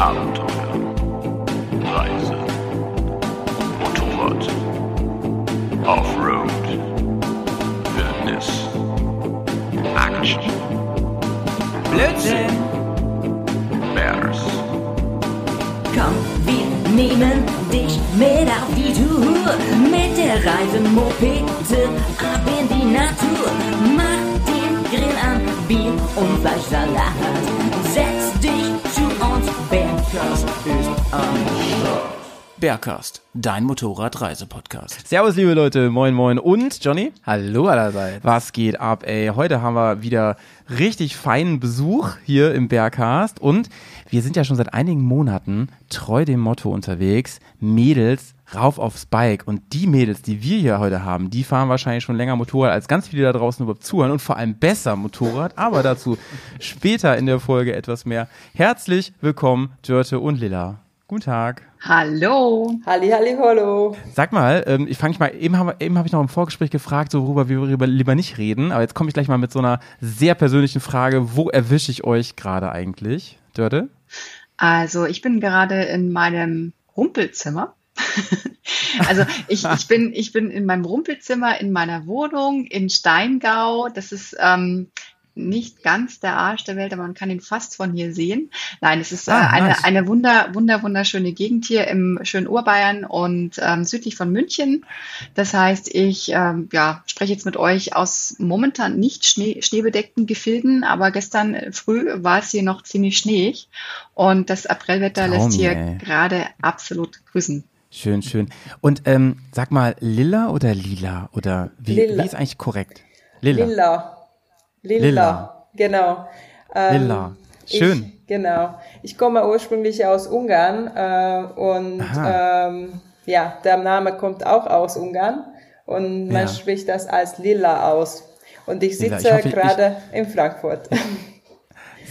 Abenteuer, Reise, Motorrad, Offroad, Wildnis, Action, Blödsinn! Bears, Komm, wir nehmen dich mit auf die Tour. Mit der Reise Mopete ab in die Natur. Mach den Grill an, Bier und Fleischsalat. Bergcast, dein Motorradreisepodcast. Servus, liebe Leute, moin, moin. Und, Johnny? Hallo allerseits. Was geht ab, ey? Heute haben wir wieder richtig feinen Besuch hier im Bergcast. Und wir sind ja schon seit einigen Monaten treu dem Motto unterwegs, Mädels rauf aufs Bike. Und die Mädels, die wir hier heute haben, die fahren wahrscheinlich schon länger Motorrad, als ganz viele da draußen überhaupt zuhören. Und vor allem besser Motorrad. Aber dazu später in der Folge etwas mehr. Herzlich willkommen, Dörte und Lilla. Guten Tag. Hallo. Halli, halli, hallo. Sag mal, ähm, ich fange mal, eben habe eben hab ich noch im Vorgespräch gefragt, so worüber wir lieber, nicht reden, aber jetzt komme ich gleich mal mit so einer sehr persönlichen Frage, wo erwische ich euch gerade eigentlich? Dörte? Also ich bin gerade in meinem Rumpelzimmer. also ich, ich, bin, ich bin in meinem Rumpelzimmer in meiner Wohnung in Steingau. Das ist ähm, nicht ganz der Arsch der Welt, aber man kann ihn fast von hier sehen. Nein, es ist äh, Ah, eine, nice. eine wunder, wunder, wunderschöne Gegend hier im schönen Urbayern und ähm, südlich von München. Das heißt, ich ähm, ja, spreche jetzt mit euch aus momentan nicht Schnee, schneebedeckten Gefilden, aber gestern früh war es hier noch ziemlich schneeig und das Aprilwetter lässt Traumi, hier ey. gerade absolut grüßen. Schön, schön. Und ähm, sag mal, Lilla oder Lila? Oder wie, Lila. wie ist eigentlich korrekt? Lila. Lilla. Lilla. Lilla. Genau. Ähm, Lilla. Schön. Ich, genau. Ich komme ursprünglich aus Ungarn äh, und ähm, ja, der Name kommt auch aus Ungarn und man Ja. spricht das als Lilla aus. Und ich sitze Ich hoffe, ich- gerade in Frankfurt.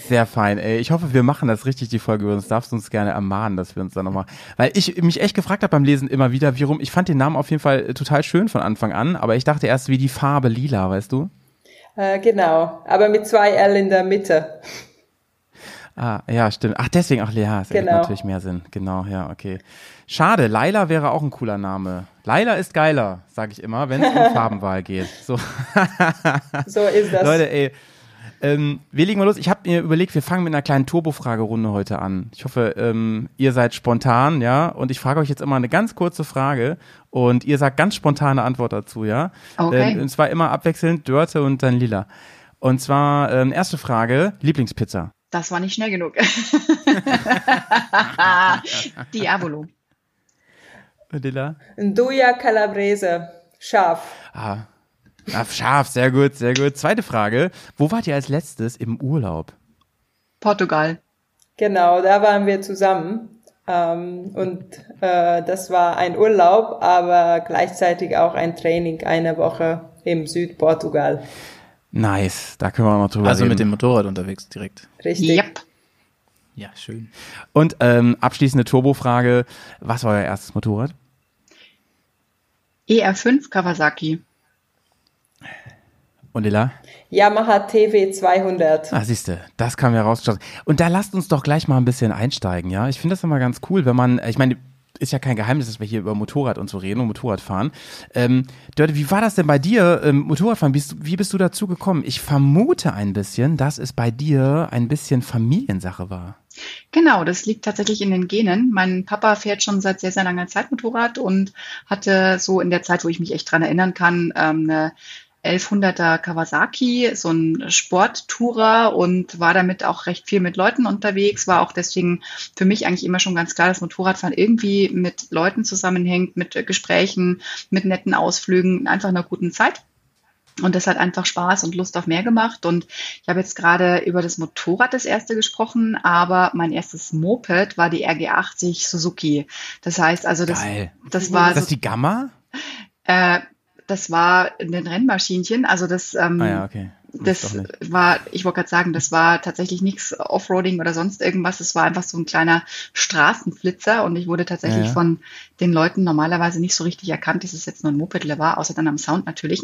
Sehr fein. Ey. Ich hoffe, wir machen das richtig, die Folge. Sonst darfst du uns gerne ermahnen, dass wir uns dann nochmal. Weil ich mich echt gefragt habe beim Lesen immer wieder, wie rum. Ich fand den Namen auf jeden Fall äh, total schön von Anfang an, aber ich dachte erst wie die Farbe lila, weißt du? Äh, genau. Aber mit zwei L in der Mitte. Ah, ja, stimmt. Ach, deswegen, ja, es ergibt Genau. natürlich mehr Sinn. Genau, ja, okay. Schade, Laila wäre auch ein cooler Name. Laila ist geiler, sage ich immer, wenn es um Farbenwahl geht. So, So ist das. Leute, ey. Ähm, wir legen mal los. Ich habe mir überlegt, wir fangen mit einer kleinen Turbo-Fragerunde heute an. Ich hoffe, ähm, ihr seid spontan, ja. Und ich frage euch jetzt immer eine ganz kurze Frage und ihr sagt ganz spontane Antwort dazu, ja. Okay. Ähm, und zwar immer abwechselnd Dörte und dann Lila. Und zwar ähm, erste Frage: Lieblingspizza. Das war nicht schnell genug. Diavolo. Lila. Duja Calabrese. Scharf. Ah. Ah, scharf, sehr gut, sehr gut. Zweite Frage. Wo wart ihr als letztes im Urlaub? Portugal. Genau, da waren wir zusammen. Ähm, und äh, das war ein Urlaub, aber gleichzeitig auch ein Training eine Woche im Südportugal. Nice, da können wir auch noch drüber Also reden. mit dem Motorrad unterwegs direkt. Richtig. Yep. Ja, schön. Und ähm, abschließende Turbofrage. Was war euer erstes Motorrad? ER5 E Kawasaki. Und Lila? Yamaha TV 200. Ah, siehste, das kam ja raus. Und da lasst uns doch gleich mal ein bisschen einsteigen, ja? Ich finde das immer ganz cool, wenn man, ich meine, ist ja kein Geheimnis, dass wir hier über Motorrad und so reden und Motorradfahren. Ähm, Dörte, wie war das denn bei dir, ähm, Motorradfahren? Bist, du- wie bist du dazu gekommen? Ich vermute ein bisschen, dass es bei dir ein bisschen Familiensache war. Genau, das liegt tatsächlich in den Genen. Mein Papa fährt schon seit sehr, sehr langer Zeit Motorrad und hatte so in der Zeit, wo ich mich echt dran erinnern kann, ähm, eine 1100er Kawasaki, so ein Sporttourer und war damit auch recht viel mit Leuten unterwegs, war auch deswegen für mich eigentlich immer schon ganz klar, dass Motorradfahren irgendwie mit Leuten zusammenhängt, mit Gesprächen, mit netten Ausflügen, einfach einer guten Zeit. Und das hat einfach Spaß und Lust auf mehr gemacht. Und ich habe jetzt gerade über das Motorrad das erste gesprochen, aber mein erstes Moped war die RG80 Suzuki. Das heißt also, das, Geil. das war Ist das so, die Gamma? äh, das war ein Rennmaschinchen. Also das, ähm, Ah ja, okay. Das war, ich wollte gerade sagen, das war tatsächlich nichts Offroading oder sonst irgendwas. Es war einfach so ein kleiner Straßenflitzer und ich wurde tatsächlich Ja. von den Leuten normalerweise nicht so richtig erkannt, dass es jetzt nur ein Moped war, außer dann am Sound natürlich.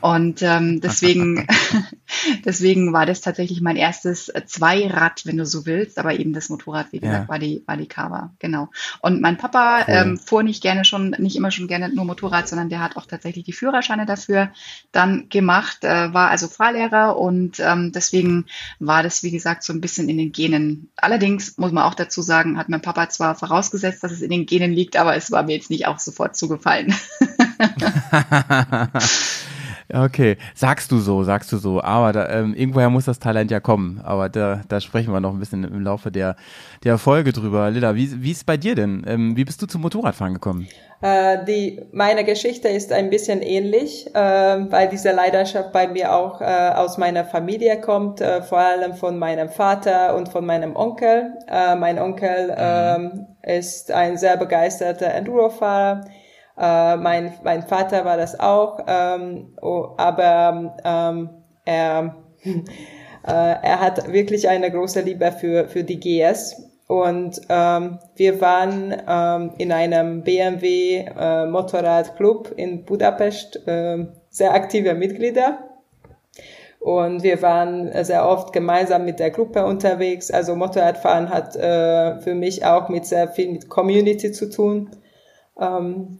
Und ähm, deswegen, deswegen war das tatsächlich mein erstes Zweirad, wenn du so willst, aber eben das Motorrad, wie gesagt, Ja. war die, war die Carver, genau. Und mein Papa Cool. ähm, fuhr nicht gerne schon, nicht immer schon gerne nur Motorrad, sondern der hat auch tatsächlich die Führerscheine dafür dann gemacht, äh, war also Fahrlehrer und ähm, deswegen war das, wie gesagt, so ein bisschen in den Genen. Allerdings muss man auch dazu sagen, hat mein Papa zwar vorausgesetzt, dass es in den Genen liegt, aber es war mir jetzt nicht auch sofort zugefallen. Okay, sagst du so, sagst du so. Aber da, ähm, irgendwoher muss das Talent ja kommen. Aber da, da sprechen wir noch ein bisschen im Laufe der, der Folge drüber. Lilla, wie, wie ist es bei dir denn? Ähm, wie bist du zum Motorradfahren gekommen? Äh, die, meine Geschichte ist ein bisschen ähnlich, äh, weil diese Leidenschaft bei mir auch äh, aus meiner Familie kommt, äh, vor allem von meinem Vater und von meinem Onkel. Äh, mein Onkel ähm, ist ein sehr begeisterter Endurofahrer. Äh, mein, mein Vater war das auch, ähm, oh, aber ähm, er, äh, er hat wirklich eine große Liebe für, für die GS. Und ähm, wir waren ähm, in einem BMW äh, Motorradclub in Budapest äh, sehr aktive Mitglieder. Und wir waren sehr oft gemeinsam mit der Gruppe unterwegs. Also Motorradfahren hat äh, für mich auch mit sehr viel mit Community zu tun. Ähm,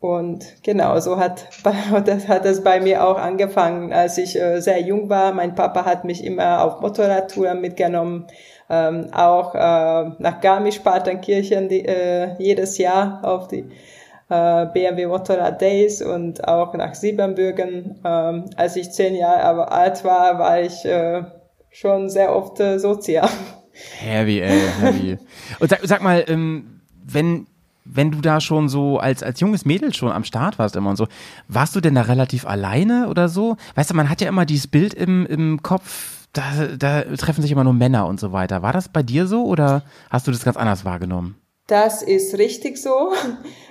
und genau, so hat, das hat das bei mir auch angefangen, als ich äh, sehr jung war. Mein Papa hat mich immer auf Motorradtouren mitgenommen, ähm, auch äh, nach Garmisch-Partenkirchen äh, jedes Jahr auf die äh, BMW Motorrad Days und auch nach Siebenbürgen. Ähm, als ich zehn Jahre alt war, war ich äh, schon sehr oft äh, Sozia. Heavy, ey, heavy. Und sag, sag mal, ähm, wenn, wenn du da schon so als, als junges Mädel schon am Start warst immer und so, warst du denn da relativ alleine oder so? Weißt du, man hat ja immer dieses Bild im, im Kopf, da, da treffen sich immer nur Männer und so weiter. War das bei dir so oder hast du das ganz anders wahrgenommen? Das ist richtig so.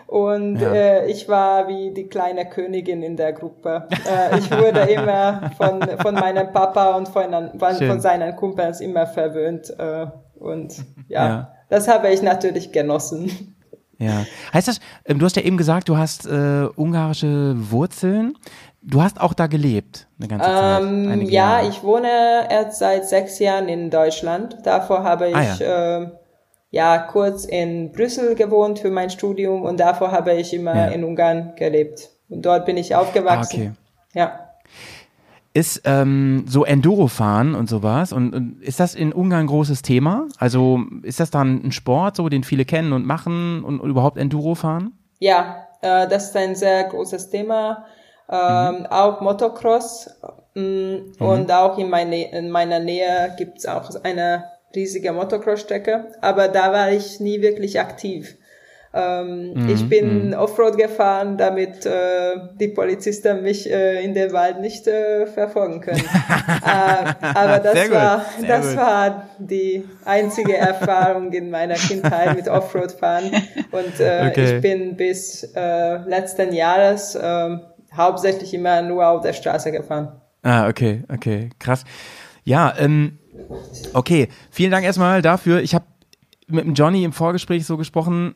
Und Ja. äh, ich war wie die kleine Königin in der Gruppe. Äh, ich wurde immer von, von meinem Papa und von, von, von seinen Kumpels immer verwöhnt. Äh, und ja, Ja. das habe ich natürlich genossen. Ja. Heißt das, ähm, du hast ja eben gesagt, du hast äh, ungarische Wurzeln. Du hast auch da gelebt, eine ganze Zeit. Ähm, ja, Jahre. ich wohne erst seit sechs Jahren in Deutschland. Davor habe ich Ah, äh, ja kurz in Brüssel gewohnt für mein Studium und davor habe ich immer Ja. in Ungarn gelebt. Und dort bin ich Ah, aufgewachsen. okay. Ja. Ist ähm, so Enduro-Fahren und sowas und, und ist das in Ungarn ein großes Thema? Also ist das dann ein Sport, so den viele kennen und machen und, und überhaupt Enduro fahren? Ja, äh, das ist ein sehr großes Thema. Ähm, Auch Motocross. mm, Und auch in, meine, in meiner Nähe gibt's auch eine riesige Motocross-Strecke. Aber da war ich nie wirklich aktiv. Ähm, Ich bin Offroad gefahren, damit äh, die Polizisten mich äh, in den Wald nicht äh, verfolgen können. äh, aber das Sehr gut, war das gut. war die einzige Erfahrung in meiner Kindheit mit Offroad-Fahren. Und äh, Okay. ich bin bis äh, letzten Jahres ähm, hauptsächlich immer nur auf der Straße gefahren. Ah, okay, okay, krass. Ja, ähm, okay, vielen Dank erstmal dafür. Ich habe mit dem Johnny im Vorgespräch so gesprochen,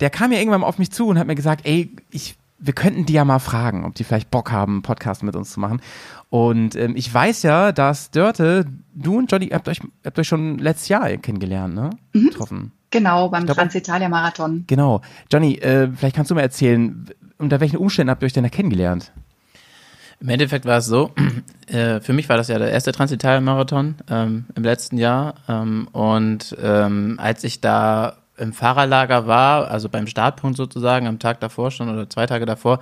der kam ja irgendwann mal auf mich zu und hat mir gesagt, ey, ich, wir könnten die ja mal fragen, ob die vielleicht Bock haben, einen Podcast mit uns zu machen. Und ähm, ich weiß ja, dass Dörte, du und Johnny, habt euch, habt euch schon letztes Jahr kennengelernt, ne? Getroffen. Genau, beim Transitalia-Marathon. Genau. Johnny, äh, vielleicht kannst du mal erzählen, unter welchen Umständen habt ihr euch denn da kennengelernt? Im Endeffekt war es so, äh, für mich war das ja der erste Transital-Marathon ähm, im letzten Jahr. Ähm, und ähm, als ich da im Fahrerlager war, also beim Startpunkt sozusagen, am Tag davor schon oder zwei Tage davor,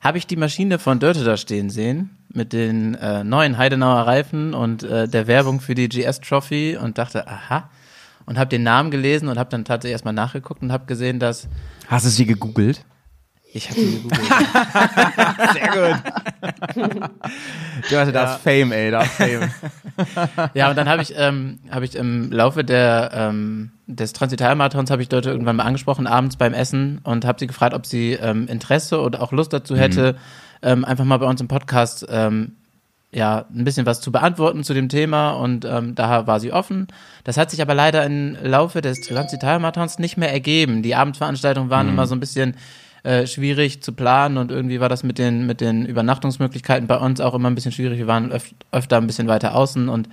habe ich die Maschine von Dörte da stehen sehen mit den äh, neuen Heidenauer Reifen und äh, der Werbung für die GS Trophy und dachte, aha. Und habe den Namen gelesen und habe dann tatsächlich erstmal nachgeguckt und habe gesehen, dass Hast du sie gegoogelt? Ich habe die gegoogelt. Sehr gut. Dörte, das Fame, ey, das Fame. Ja, und dann habe ich, ähm, habe ich im Laufe der, ähm, des Transitalmarathons habe ich dort irgendwann mal angesprochen, abends beim Essen und habe sie gefragt, ob sie ähm, Interesse oder auch Lust dazu hätte, ähm, einfach mal bei uns im Podcast ähm, ja, ein bisschen was zu beantworten zu dem Thema und ähm, da war sie offen. Das hat sich aber leider im Laufe des Transitalia-Marathons nicht mehr ergeben. Die Abendveranstaltungen waren immer so ein bisschen äh, schwierig zu planen und irgendwie war das mit den, mit den Übernachtungsmöglichkeiten bei uns auch immer ein bisschen schwierig. Wir waren öf öfter ein bisschen weiter außen und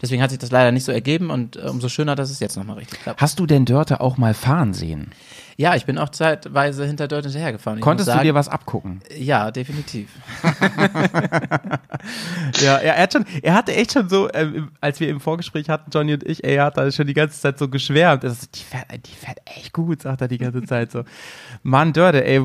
deswegen hat sich das leider nicht so ergeben und äh, umso schöner, dass es jetzt nochmal richtig klappt. Hast du denn Dörte auch mal fahren sehen? Ja, ich bin auch zeitweise hinter Dirt hinterhergefahren. Ich Konntest muss du sagen, dir was abgucken? Ja, definitiv. Ja, er, hat schon, er hatte echt schon so, ähm, als wir im Vorgespräch hatten, Johnny und ich, ey, er hat da schon die ganze Zeit so geschwärmt. Das die, fährt, die fährt echt gut, sagt er die ganze Zeit so. Mann, Dörte, ey,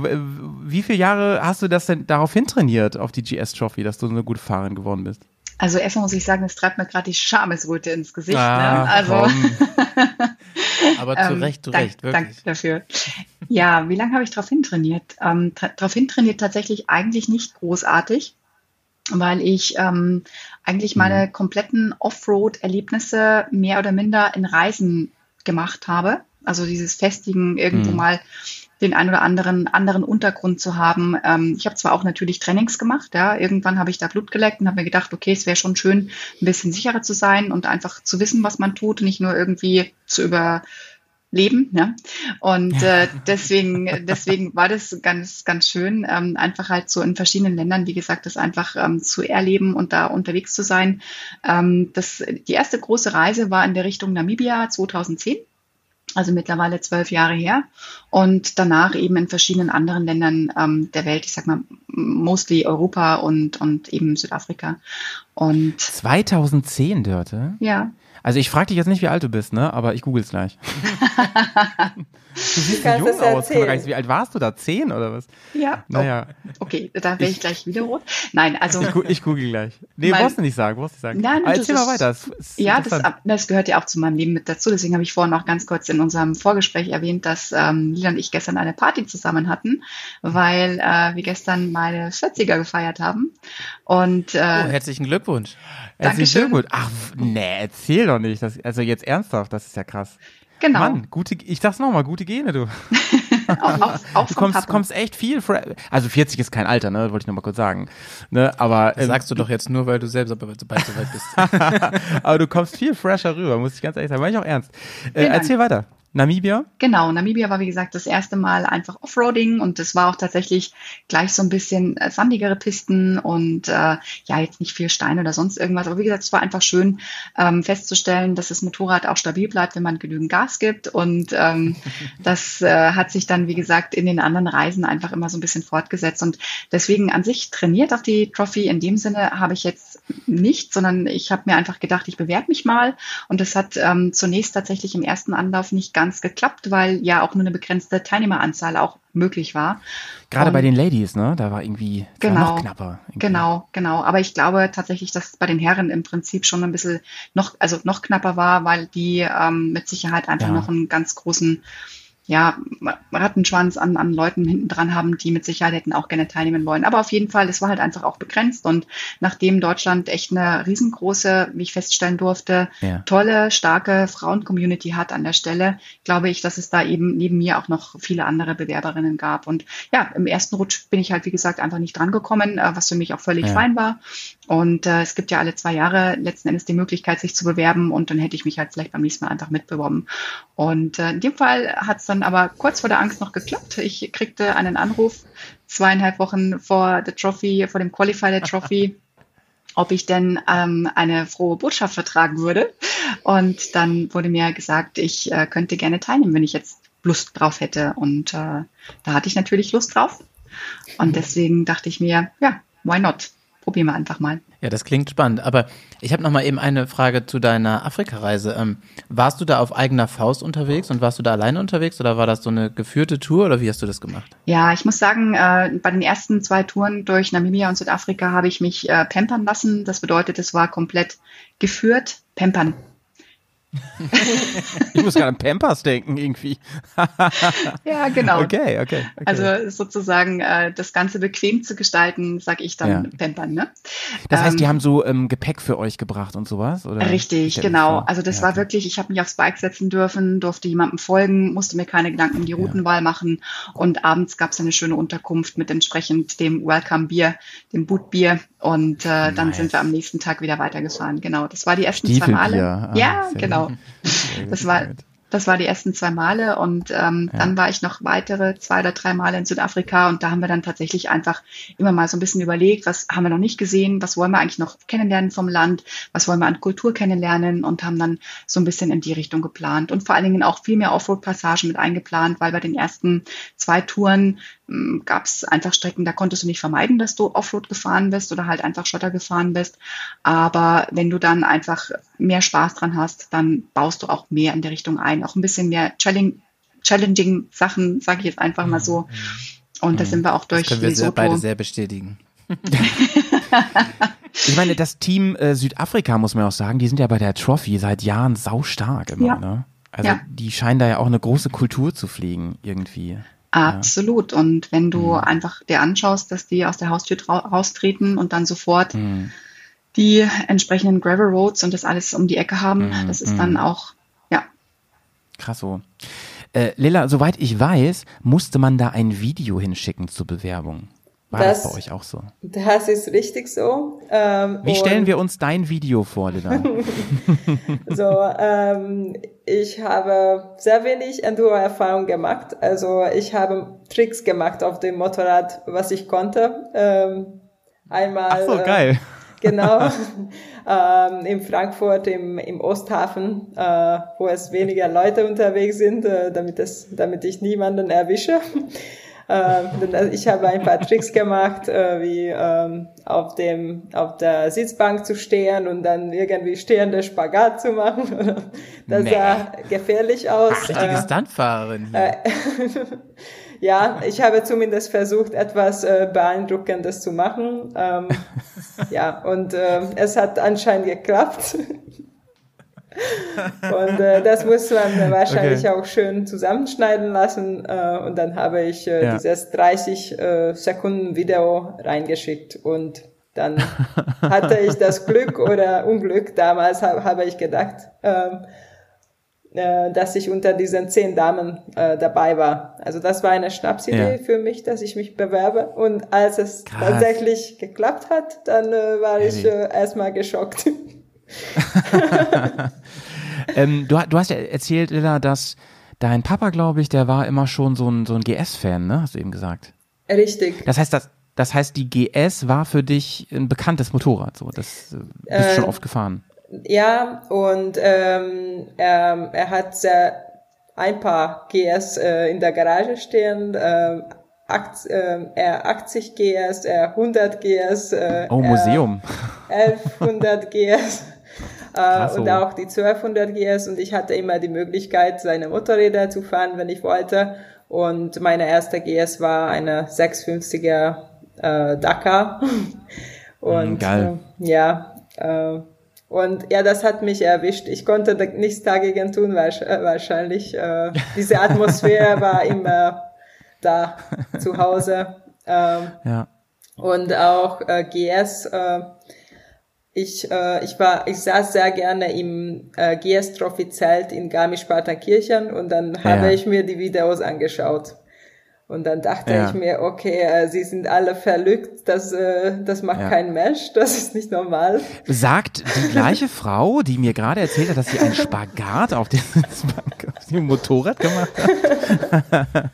wie viele Jahre hast du das denn darauf hintrainiert, auf die GS Trophy, dass du so eine gute Fahrerin geworden bist? Also erstmal muss ich sagen, es treibt mir gerade die Schamesröte ins Gesicht. Ah, ne? Also. Aber zu Ähm, Recht, zu dank- Recht, Danke wirklich. dafür. Ja, wie lange habe ich darauf hintrainiert? Ähm, darauf hintrainiert tatsächlich eigentlich nicht großartig, weil ich ähm, eigentlich meine kompletten Offroad-Erlebnisse mehr oder minder in Reisen gemacht habe. Also dieses Festigen, irgendwo Mhm. mal den ein oder anderen anderen Untergrund zu haben. Ähm, ich habe zwar auch natürlich Trainings gemacht, ja, irgendwann habe ich da Blut geleckt und habe mir gedacht, okay, es wäre schon schön, ein bisschen sicherer zu sein und einfach zu wissen, was man tut und nicht nur irgendwie zu überleben. Ja? Und äh, deswegen, deswegen war das ganz, ganz schön, ähm, einfach halt so in verschiedenen Ländern, wie gesagt, das einfach ähm, zu erleben und da unterwegs zu sein. Ähm, das, die erste große Reise war in der Richtung Namibia 2010 also mittlerweile zwölf Jahre her. Und danach eben in verschiedenen anderen Ländern ähm, der Welt, ich sag mal, mostly Europa und, und eben Südafrika. Und 2010, Dörte? ja, Also ich frage dich jetzt nicht, wie alt du bist, ne? Aber ich google's gleich. du siehst so kannst jung aus. Wie alt warst du da? Zehn oder was? ja. Naja, Oh, okay, da wäre ich gleich wieder rot. Nein, also ich, ich google gleich. Nee, Mein- brauchst du nicht sagen, brauchst du nicht sagen. Nein, Aber das erzähl mal ist- weiter. Das ist Ja, das, das gehört ja auch zu meinem Leben mit dazu. Deswegen habe ich vorhin auch ganz kurz in unserem Vorgespräch erwähnt, dass ähm, Lila und ich gestern eine Party zusammen hatten, weil äh, wir gestern meine 40er gefeiert haben. Und Oh, äh, herzlichen Glückwunsch. Herzlichen Dankeschön. Glückwunsch. Ach, nee, erzähl doch nicht. Das, also jetzt ernsthaft, das ist ja krass. Genau, Mann, gute, ich sag's nochmal, gute Gene, du. auch, auch, auch Du kommst, kommst echt viel, also 40 ist kein Alter, ne, wollte ich nochmal kurz sagen. Ne, aber, Das ähm, sagst du doch jetzt nur, weil du selbst aber bald so weit bist. aber du kommst viel fresher rüber, muss ich ganz ehrlich sagen. Meine ich auch ernst. Äh, erzähl weiter. Namibia? Genau, Namibia war wie gesagt das erste Mal einfach Offroading und es war auch tatsächlich gleich so ein bisschen äh, sandigere Pisten und äh, ja jetzt nicht viel Stein oder sonst irgendwas. Aber wie gesagt, es war einfach schön ähm, festzustellen, dass das Motorrad auch stabil bleibt, wenn man genügend Gas gibt. Und ähm, das äh, hat sich dann wie gesagt in den anderen Reisen einfach immer so ein bisschen fortgesetzt und deswegen an sich trainiert auf die Trophy. In dem Sinne habe ich jetzt nicht, sondern ich habe mir einfach gedacht, ich bewerbe mich mal und das hat ähm, zunächst tatsächlich im ersten Anlauf nicht ganz geklappt, weil ja auch nur eine begrenzte Teilnehmeranzahl auch möglich war. Gerade Und- bei den Ladies, ne? Da war irgendwie Genau. noch knapper. Irgendwie. Genau, genau. Aber ich glaube tatsächlich, dass es bei den Herren im Prinzip schon ein bisschen noch, also noch knapper war, weil die ähm, mit Sicherheit einfach Ja. noch einen ganz großen ja, Rattenschwanz an, an Leuten hinten dran haben, die mit Sicherheit hätten auch gerne teilnehmen wollen. Aber auf jeden Fall, es war halt einfach auch begrenzt. Und nachdem Deutschland echt eine riesengroße, wie ich feststellen durfte, Ja. tolle, starke Frauen-Community hat an der Stelle, glaube ich, dass es da eben neben mir auch noch viele andere Bewerberinnen gab. Und ja, im ersten Rutsch bin ich halt, wie gesagt, einfach nicht drangekommen, äh, was für mich auch völlig Ja. fein war. Und äh, es gibt ja alle zwei Jahre letzten Endes die Möglichkeit, sich zu bewerben. Und dann hätte ich mich halt vielleicht beim nächsten Mal einfach mitbeworben. Und äh, in dem Fall hat es dann aber kurz vor der Angst noch geklappt. Ich kriegte einen Anruf zweieinhalb Wochen vor der Trophy, vor dem Qualifier der Trophy ob ich denn ähm, eine frohe Botschaft vertragen würde. Und dann wurde mir gesagt, ich äh, könnte gerne teilnehmen, wenn ich jetzt Lust drauf hätte. Und äh, da hatte ich natürlich Lust drauf. Und deswegen dachte ich mir, ja, why not? Probieren wir einfach mal. Ja, das klingt spannend. Aber ich habe noch mal eben eine Frage zu deiner Afrika-Reise. Ähm, warst du da auf eigener Faust unterwegs und warst du da alleine unterwegs oder war das so eine geführte Tour oder wie hast du das gemacht? Ja, ich muss sagen, äh, bei den ersten zwei Touren durch Namibia und Südafrika habe ich mich äh, pampern lassen. Das bedeutet, es war komplett geführt, pampern. ich muss gerade an Pampers denken, irgendwie. Ja, genau. Okay, okay. okay. Also sozusagen äh, das Ganze bequem zu gestalten, sag ich dann Ja. Pampern, ne? das heißt, die ähm, haben so ähm, Gepäck für euch gebracht und sowas? Oder? Richtig, genau. Also das Ja, war okay. wirklich, ich habe mich aufs Bike setzen dürfen, durfte jemandem folgen, musste mir keine Gedanken um die Routenwahl machen und abends gab es eine schöne Unterkunft mit entsprechend dem Welcome Bier, dem Boot Bier und äh, dann Nice. sind wir am nächsten Tag wieder weitergefahren. Genau, das war die ersten zwei. Male. Ah, ja, sehr genau. Das war gut. das war die ersten zwei Male und ähm, Ja. dann war ich noch weitere zwei oder drei Male in Südafrika und da haben wir dann tatsächlich einfach immer mal so ein bisschen überlegt, was haben wir noch nicht gesehen, was wollen wir eigentlich noch kennenlernen vom Land, was wollen wir an Kultur kennenlernen und haben dann so ein bisschen in die Richtung geplant und vor allen Dingen auch viel mehr Offroad-Passagen mit eingeplant, weil bei den ersten zwei Touren gab es einfach Strecken, da konntest du nicht vermeiden, dass du Offroad gefahren bist oder halt einfach Schotter gefahren bist. Aber wenn du dann einfach mehr Spaß dran hast, dann baust du auch mehr in der Richtung ein, auch ein bisschen mehr challenging, challenging Sachen, sage ich jetzt einfach mal so. Und da sind wir auch Das durch können wir sehr, beide sehr bestätigen. Ich meine, das Team äh, Südafrika, muss man auch sagen, die sind ja bei der Trophy seit Jahren saustark immer, Ja. ne? Also Ja. die scheinen da ja auch eine große Kultur zu pflegen, irgendwie. Absolut. Und wenn du Mhm. einfach dir anschaust, dass die aus der Haustür raustreten und dann sofort Mhm. Die entsprechenden Gravel Roads und das alles um die Ecke haben, Mhm, das ist dann auch, ja, Krass so. Äh, Lilla, soweit ich weiß, musste man da ein Video hinschicken zur Bewerbung. War das, Das- bei euch auch so? Das ist richtig so. Ähm, Wie stellen wir uns dein Video vor, Lilla? So, ähm, ich habe sehr wenig Enduro-Erfahrung gemacht. Also ich habe Tricks gemacht auf dem Motorrad, was ich konnte. Ähm, einmal. Ach so, äh, geil. Genau. ähm, in Frankfurt im, im Osthafen, äh, wo es weniger Leute unterwegs sind, äh, damit es, damit ich niemanden erwische. Denn ich habe ein paar Tricks gemacht, äh, wie ähm, auf dem auf der Sitzbank zu stehen und dann irgendwie stehende Spagat zu machen. Das Nee. sah gefährlich aus. Richtige Äh, Stuntfahrerin hier. Ja, ich habe zumindest versucht, etwas äh, Beeindruckendes zu machen. Ähm, ja, und ähm, es hat anscheinend geklappt. und äh, das muss man wahrscheinlich Okay. auch schön zusammenschneiden lassen. Äh, und dann habe ich äh, Ja. dieses 30 äh, Sekunden Video reingeschickt und dann hatte ich das Glück oder Unglück, damals hab, habe ich gedacht, ähm, äh, dass ich unter diesen zehn Damen äh, dabei war. Also das war eine Schnapsidee Ja. für mich, dass ich mich bewerbe. Und als es Krass. tatsächlich geklappt hat, dann äh, war ich Heavy. äh, erstmal geschockt. ähm, du, du hast ja erzählt, Lilla, dass dein Papa, glaube ich, der war immer schon so ein, so ein GS-Fan, ne? Hast du eben gesagt. Richtig. Das heißt, das, das heißt, die GS war für dich ein bekanntes Motorrad, so. Das äh, bist du schon oft gefahren. Ja, und ähm, er, er hat sehr, ein paar GS äh, in der Garage stehen. Ähm, acht, ähm, er 80 GS, er 100 GS. Äh, Oh, Museum. 1100 GS. Äh, Krass, und oh. auch die 1200 GS und ich hatte immer die Möglichkeit, seine Motorräder zu fahren, wenn ich wollte. Und meine erste GS war eine 650er äh, Dakar. Und Mm, geil. Äh, ja, äh, und ja, das hat mich erwischt. Ich konnte nichts dagegen tun, äh, wahrscheinlich. Äh, diese Atmosphäre war immer da zu Hause. Ähm, Ja. und auch äh, GS. Äh, ich, äh, ich war, ich saß sehr gerne im äh, GS Trophy Zelt in Garmisch-Partenkirchen und dann habe Ja. ich mir die Videos angeschaut. Und dann dachte Ja. ich mir, okay, äh, sie sind alle verlückt, das, äh, das macht Ja. kein Mensch, das ist nicht normal. Sagt die gleiche Frau, die mir gerade erzählt hat, dass sie einen Spagat auf dem, auf dem Motorrad gemacht hat?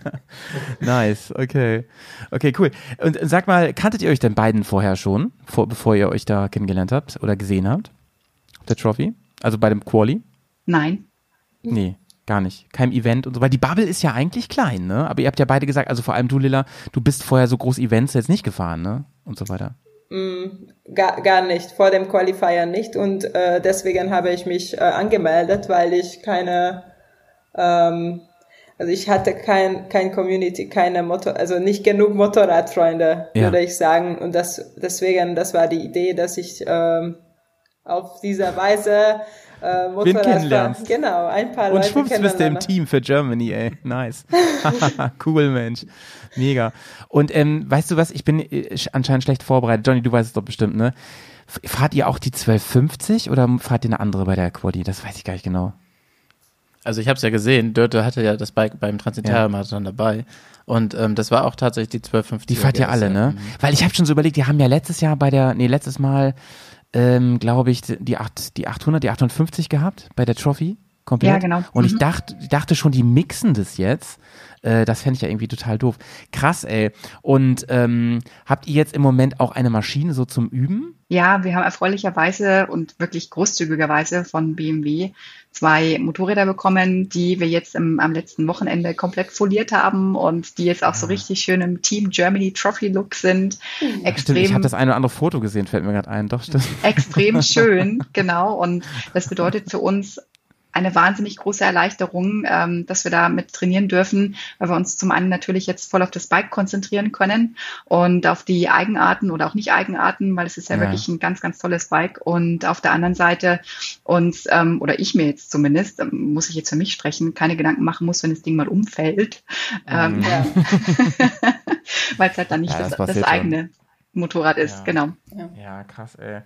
nice, okay. Okay, cool. Und sag mal, kanntet ihr euch denn beiden vorher schon, vor, bevor ihr euch da kennengelernt habt oder gesehen habt? Auf der Trophy? Also bei dem Quali? nein. Nee, gar nicht. Kein Event und so, weil die Bubble ist ja eigentlich klein, ne? Aber ihr habt ja beide gesagt, also vor allem du, Lilla, du bist vorher so groß Events jetzt nicht gefahren, ne? Und so weiter. Gar, gar nicht, vor dem Qualifier nicht und äh, deswegen habe ich mich äh, angemeldet, weil ich keine, ähm, also ich hatte kein, kein Community, keine Motor, also nicht genug Motorradfreunde, Ja. würde ich sagen und das, deswegen, das war die Idee, dass ich ähm, auf dieser Weise äh, Wen Motorradfahren. kennenlernst. Genau, ein paar Und Leute schwupps bist du im. Team für Germany, ey. Nice. cool, Mensch. Mega. Und ähm, weißt du was, ich bin äh, sch- anscheinend schlecht vorbereitet. Johnny, du weißt es doch bestimmt, ne? Fahrt ihr auch die 1250 oder fahrt ihr eine andere bei der Quali? Das weiß ich gar nicht genau. Also ich habe es ja gesehen, Dörte hatte ja das Bike beim Transitalia-Marathon dabei. Und ähm, das war auch tatsächlich die 1250. Die fahrt ihr alle, Mhm. ne? Weil ich habe schon so überlegt, die haben ja letztes Jahr bei der, nee, letztes Mal, ähm, glaube ich, die, 8, die 800, die 850 gehabt bei der Trophy. Komplett. Ja, genau. Und ich Mhm. dachte, dachte schon, die mixen das jetzt. Äh, das fände ich ja irgendwie total doof. Krass, ey. Und ähm, habt ihr jetzt im Moment auch eine Maschine so zum Üben? Ja, wir haben erfreulicherweise und wirklich großzügigerweise von BMW zwei Motorräder bekommen, die wir jetzt im, am letzten Wochenende komplett foliert haben und die jetzt auch so richtig schön im Team Germany Trophy Look sind. Stimmt, ich Extrem, habe das eine oder andere Foto gesehen, fällt mir gerade ein. Doch, stimmt. extrem schön, genau. Und das bedeutet für uns eine wahnsinnig große Erleichterung, ähm, dass wir da mit trainieren dürfen, weil wir uns zum einen natürlich jetzt voll auf das Bike konzentrieren können und auf die Eigenarten oder auch nicht Eigenarten, weil es ist ja, Ja. wirklich ein ganz, ganz tolles Bike. Und auf der anderen Seite uns, ähm, oder ich mir jetzt zumindest, ähm, muss ich jetzt für mich sprechen, keine Gedanken machen muss, wenn das Ding mal umfällt. Ähm, Ja. weil es halt dann nicht Ja, das das, das, schon. Motorrad ist, Ja. genau. Ja, krass, ey.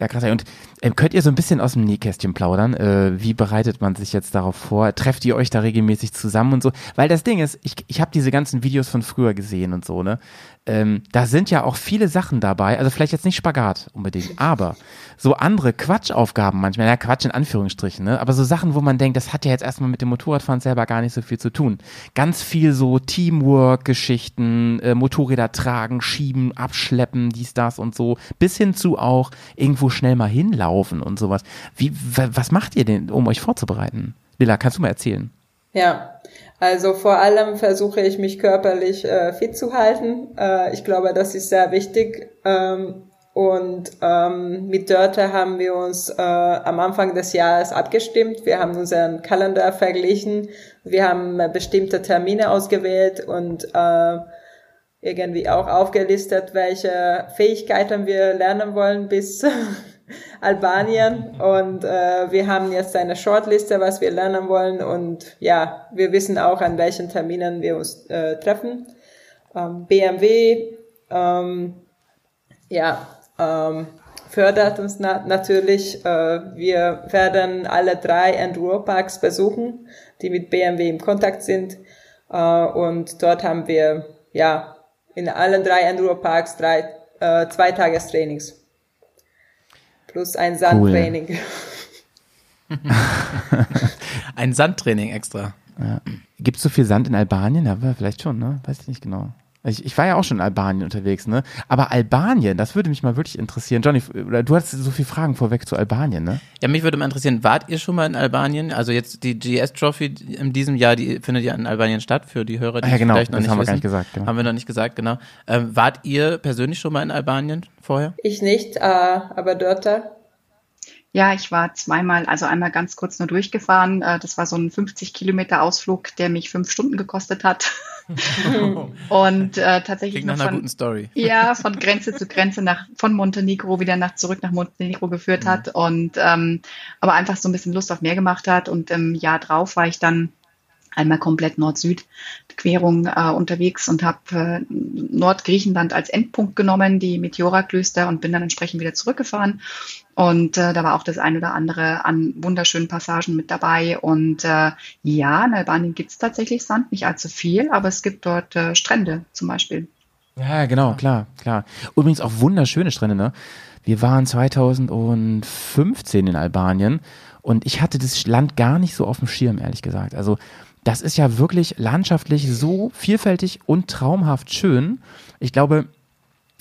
Ja, krass, ey. Und ähm, könnt ihr so ein bisschen aus dem Nähkästchen plaudern? Äh, wie bereitet man sich jetzt darauf vor? Trefft ihr euch da regelmäßig zusammen und so? Weil das Ding ist, ich, ich habe diese ganzen Videos von früher gesehen und so, ne? Ähm, da sind ja auch viele Sachen dabei, also vielleicht jetzt nicht Spagat unbedingt, aber so andere Quatschaufgaben manchmal, ja Quatsch in Anführungsstrichen, ne? aber so Sachen, wo man denkt, das hat ja jetzt erstmal mit dem Motorradfahren selber gar nicht so viel zu tun. Ganz viel so Teamwork-Geschichten, äh, Motorräder tragen, schieben, abschleppen, dies, das und so, bis hin zu auch irgendwo schnell mal hinlaufen und sowas. Wie, wa- was macht ihr denn, um euch vorzubereiten? Lilla, kannst du mal erzählen? Ja, also vor allem versuche ich mich körperlich äh, fit zu halten. Äh, ich glaube, das ist sehr wichtig. Ähm, und ähm, mit Dörte haben wir uns äh, am Anfang des Jahres abgestimmt. Wir haben unseren Kalender verglichen. Wir haben äh, bestimmte Termine ausgewählt und äh, irgendwie auch aufgelistet, welche Fähigkeiten wir lernen wollen bis Albanien. Und äh, wir haben jetzt eine Shortliste, was wir lernen wollen. Und ja, wir wissen auch, an welchen Terminen wir uns äh, treffen. Ähm, BMW, ähm, ja, ähm, fördert uns na natürlich. Äh, wir werden alle drei Enduro-Parks besuchen, die mit BMW im Kontakt sind. Äh, und dort haben wir, ja, in allen drei Enduro-Parks drei, äh, zwei Tagestrainings. Plus ein Sandtraining. Ein Sandtraining extra. Ja. Gibt es so viel Sand in Albanien? Ja, vielleicht schon, ne? Weiß ich nicht genau. Ich, ich war ja auch schon in Albanien unterwegs, ne? Aber Albanien, das würde mich mal wirklich interessieren. Johnny, du hast so viele Fragen vorweg zu Albanien, ne? Ja, mich würde mal interessieren, wart ihr schon mal in Albanien? Also jetzt die GS Trophy in diesem Jahr, die findet ja in Albanien statt, für die Hörer, die Ah, ja, genau, vielleicht noch das nicht haben wir wissen. gar nicht gesagt, genau. Haben wir noch nicht gesagt, genau. Ähm, wart ihr persönlich schon mal in Albanien vorher? Ich nicht, äh, aber dort. Ja, ich war zweimal, also einmal ganz kurz nur durchgefahren. Äh, Das war so ein 50 Kilometer Ausflug, der mich fünf Stunden gekostet hat. Und äh, tatsächlich Klingt nach von, Story. ja, von Grenze zu Grenze nach, von Montenegro wieder nach, zurück nach Montenegro geführt Mhm. hat und ähm, aber einfach so ein bisschen Lust auf mehr gemacht hat. Und im Jahr drauf war ich dann einmal komplett Nord-Süd-Querung äh, unterwegs und habe äh, Nordgriechenland als Endpunkt genommen, die Meteora-Klöster und bin dann entsprechend wieder zurückgefahren. Und äh, da war auch das ein oder andere an wunderschönen Passagen mit dabei. Und äh, ja, in Albanien gibt es tatsächlich Sand, nicht allzu viel, aber es gibt dort äh, Strände zum Beispiel. Ja, genau, klar, klar. Übrigens auch wunderschöne Strände, ne? Wir waren 2015 in Albanien und ich hatte das Land gar nicht so auf dem Schirm, ehrlich gesagt. Also das ist ja wirklich landschaftlich so vielfältig und traumhaft schön. Ich glaube,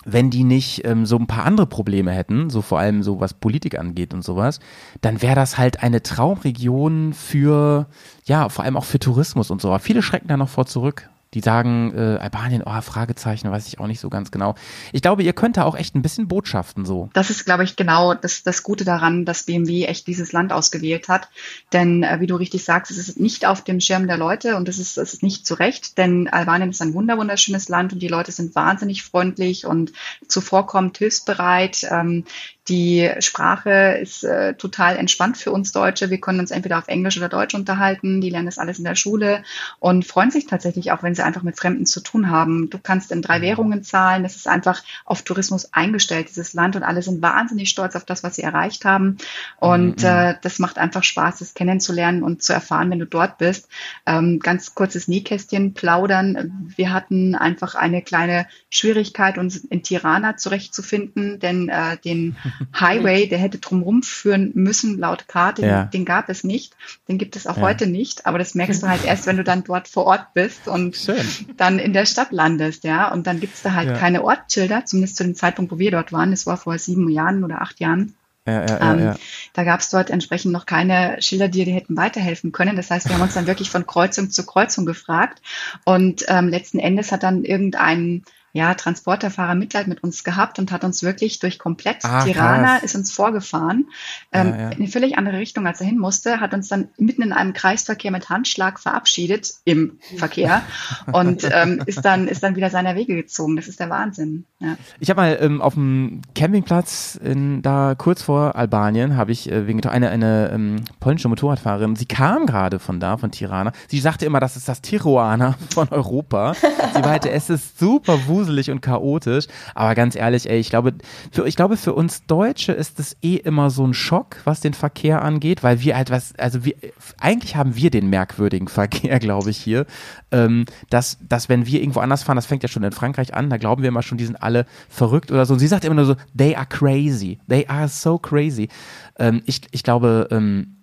wenn die nicht ähm, so ein paar andere Probleme hätten, so vor allem so was Politik angeht und sowas, dann wäre das halt eine Traumregion für, ja, vor allem auch für Tourismus und so. Aber viele schrecken da noch vor zurück. Die sagen, äh, Albanien, oh, Fragezeichen, weiß ich auch nicht so ganz genau. Ich glaube, ihr könnt da auch echt ein bisschen Botschaften so. Das ist, glaube ich, genau das, das Gute daran, dass BMW echt dieses Land ausgewählt hat. Denn äh, wie du richtig sagst, es ist nicht auf dem Schirm der Leute und es ist, es ist nicht zu Recht, denn Albanien ist ein wunder wunderschönes Land und die Leute sind wahnsinnig freundlich und zuvorkommend hilfsbereit. Ähm, Die Sprache ist äh, total entspannt für uns Deutsche. Wir können uns entweder auf Englisch oder Deutsch unterhalten. Die lernen das alles in der Schule und freuen sich tatsächlich auch, wenn sie einfach mit Fremden zu tun haben. Du kannst in drei Währungen zahlen. Das ist einfach auf Tourismus eingestellt, dieses Land. Und alle sind wahnsinnig stolz auf das, was sie erreicht haben. Und mhm. äh, das macht einfach Spaß, das kennenzulernen und zu erfahren, wenn du dort bist. Ähm, ganz kurzes Nähkästchen plaudern. Wir hatten einfach eine kleine Schwierigkeit, uns in Tirana zurechtzufinden, denn äh, den Highway, der hätte drumherum führen müssen, laut Karte, ja. den, gab es nicht. Den gibt es auch ja. heute nicht, aber das merkst du halt erst, wenn du dann dort vor Ort bist und Schön. dann in der Stadt landest, ja. Und dann gibt es da halt ja. keine Ortsschilder, zumindest zu dem Zeitpunkt, wo wir dort waren. Das war vor sieben Jahren oder acht Jahren. Ja, ja, ja, ähm, ja. Da gab es dort entsprechend noch keine Schilder, die dir hätten weiterhelfen können. Das heißt, wir haben uns dann wirklich von Kreuzung zu Kreuzung gefragt. Und ähm, letzten Endes hat dann irgendein ja, Transporterfahrer Mitleid mit uns gehabt und hat uns wirklich durch komplett ah, Tirana, krass. ist uns vorgefahren, ähm, ja, ja. in eine völlig andere Richtung, als er hin musste, hat uns dann mitten in einem Kreisverkehr mit Handschlag verabschiedet im Verkehr und ähm, ist dann ist dann wieder seiner Wege gezogen. Das ist der Wahnsinn. Ja. Ich habe mal ähm, auf dem Campingplatz in, da kurz vor Albanien habe ich äh, wegen eine eine ähm, polnische Motorradfahrerin. Sie kam gerade von da von Tirana. Sie sagte immer, das ist das Tijuana von Europa. Sie meinte, es ist super wuselig gruselig und chaotisch. Aber ganz ehrlich, ey, ich glaube, für, ich glaube, für uns Deutsche ist es eh immer so ein Schock, was den Verkehr angeht, weil wir halt was, also wir, eigentlich haben wir den merkwürdigen Verkehr, glaube ich, hier. Ähm, dass, dass wenn wir irgendwo anders fahren, das fängt ja schon in Frankreich an, da glauben wir immer schon, die sind alle verrückt oder so. Und sie sagt immer nur so, they are crazy. They are so crazy. Ähm, ich, ich glaube, ähm,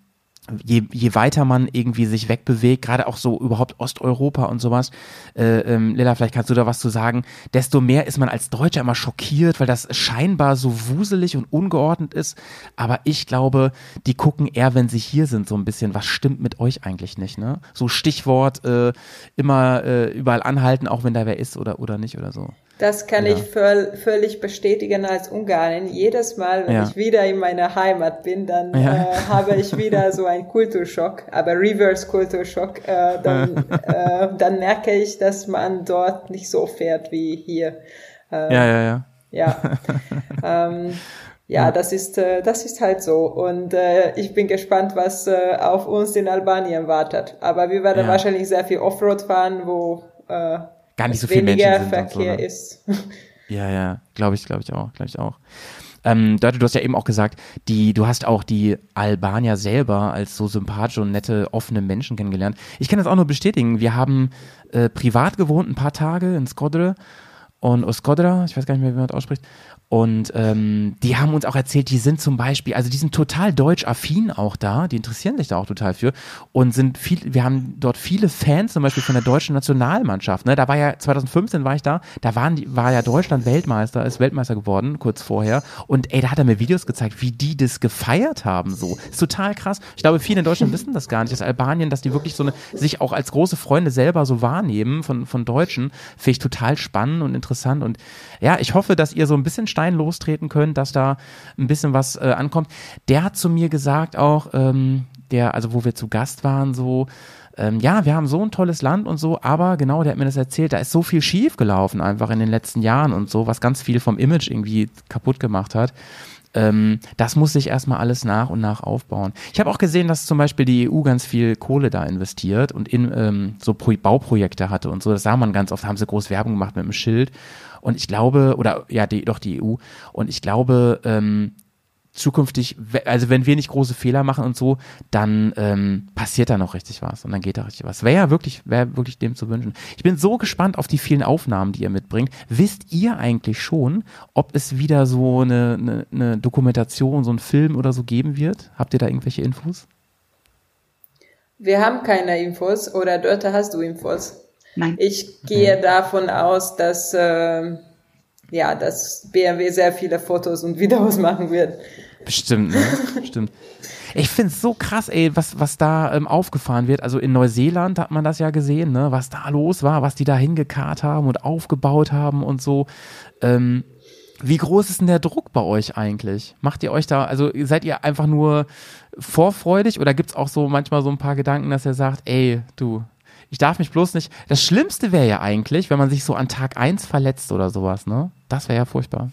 je, je weiter man irgendwie sich wegbewegt, gerade auch so überhaupt Osteuropa und sowas, äh, ähm, Lilla, vielleicht kannst du da was zu sagen, desto mehr ist man als Deutscher immer schockiert, weil das scheinbar so wuselig und ungeordnet ist. Aber ich glaube, die gucken eher, wenn sie hier sind, so ein bisschen, was stimmt mit euch eigentlich nicht, ne? So Stichwort äh, immer äh, überall anhalten, auch wenn da wer ist oder, oder nicht oder so. Das kann ja. ich völ völlig bestätigen als Ungarin. Jedes Mal, wenn ja. ich wieder in meiner Heimat bin, dann ja. äh, habe ich wieder so einen Kulturschock, aber Reverse Kulturschock. Äh, dann, äh, dann merke ich, dass man dort nicht so fährt wie hier. Äh, ja, ja, ja. Ja. ähm, ja, das ist, äh, das ist halt so. Und äh, ich bin gespannt, was äh, auf uns in Albanien wartet. Aber wir werden wahrscheinlich sehr viel Offroad fahren, wo äh, gar nicht so viele Menschen sind. Verkehr so, ne? ist. Ja, ja, glaube ich, glaube ich auch, glaube ich auch. Ähm, Dörte, du hast ja eben auch gesagt, die, du hast auch die Albanier selber als so sympathische und nette, offene Menschen kennengelernt. Ich kann das auch nur bestätigen. Wir haben äh, privat gewohnt, ein paar Tage in Skodre und Oskodra, ich weiß gar nicht mehr, wie man das ausspricht. Und ähm, die haben uns auch erzählt, die sind zum Beispiel, also die sind total deutsch-affin auch da, die interessieren sich da auch total für und sind viel, wir haben dort viele Fans zum Beispiel von der deutschen Nationalmannschaft. Ne? Da war ja 2015 war ich da, da waren die, war ja Deutschland Weltmeister, ist Weltmeister geworden kurz vorher und ey, da hat er mir Videos gezeigt, wie die das gefeiert haben. So ist total krass. Ich glaube, viele in Deutschland wissen das gar nicht, dass Albanien, dass die wirklich so eine sich auch als große Freunde selber so wahrnehmen von von Deutschen, finde ich total spannend und interessant und ja, ich hoffe, dass ihr so ein bisschen Stein lostreten könnt, dass da ein bisschen was äh, ankommt. Der hat zu mir gesagt auch, ähm, der, also wo wir zu Gast waren, so, ähm, ja, wir haben so ein tolles Land und so, aber genau, der hat mir das erzählt, da ist so viel schief gelaufen einfach in den letzten Jahren und so, was ganz viel vom Image irgendwie kaputt gemacht hat. Ähm, das muss sich erstmal alles nach und nach aufbauen. Ich habe auch gesehen, dass zum Beispiel die EU ganz viel Kohle da investiert und in ähm, so Pro Bauprojekte hatte und so. Das sah man ganz oft, haben sie groß Werbung gemacht mit einem Schild. Und ich glaube, oder ja, die, doch die EU. Und ich glaube, ähm, zukünftig, also wenn wir nicht große Fehler machen und so, dann ähm, passiert da noch richtig was und dann geht da richtig was. Wäre ja wirklich, wäre wirklich dem zu wünschen. Ich bin so gespannt auf die vielen Aufnahmen, die ihr mitbringt. Wisst ihr eigentlich schon, ob es wieder so eine, eine, eine Dokumentation, so ein Film oder so geben wird? Habt ihr da irgendwelche Infos? Wir haben keine Infos oder dort hast du Infos. Nein. Ich gehe davon aus, dass, äh, ja, dass BMW sehr viele Fotos und Videos machen wird. Bestimmt, ne? Bestimmt. Ich finde es so krass, ey, was, was da ähm, aufgefahren wird. Also in Neuseeland hat man das ja gesehen, ne? was da los war, was die da hingekarrt haben und aufgebaut haben und so. Ähm, wie groß ist denn der Druck bei euch eigentlich? Macht ihr euch da, also seid ihr einfach nur vorfreudig oder gibt es auch so manchmal so ein paar Gedanken, dass ihr sagt, ey, du, ich darf mich bloß nicht. Das Schlimmste wäre ja eigentlich, wenn man sich so an Tag 1 verletzt oder sowas, ne? Das wäre ja furchtbar.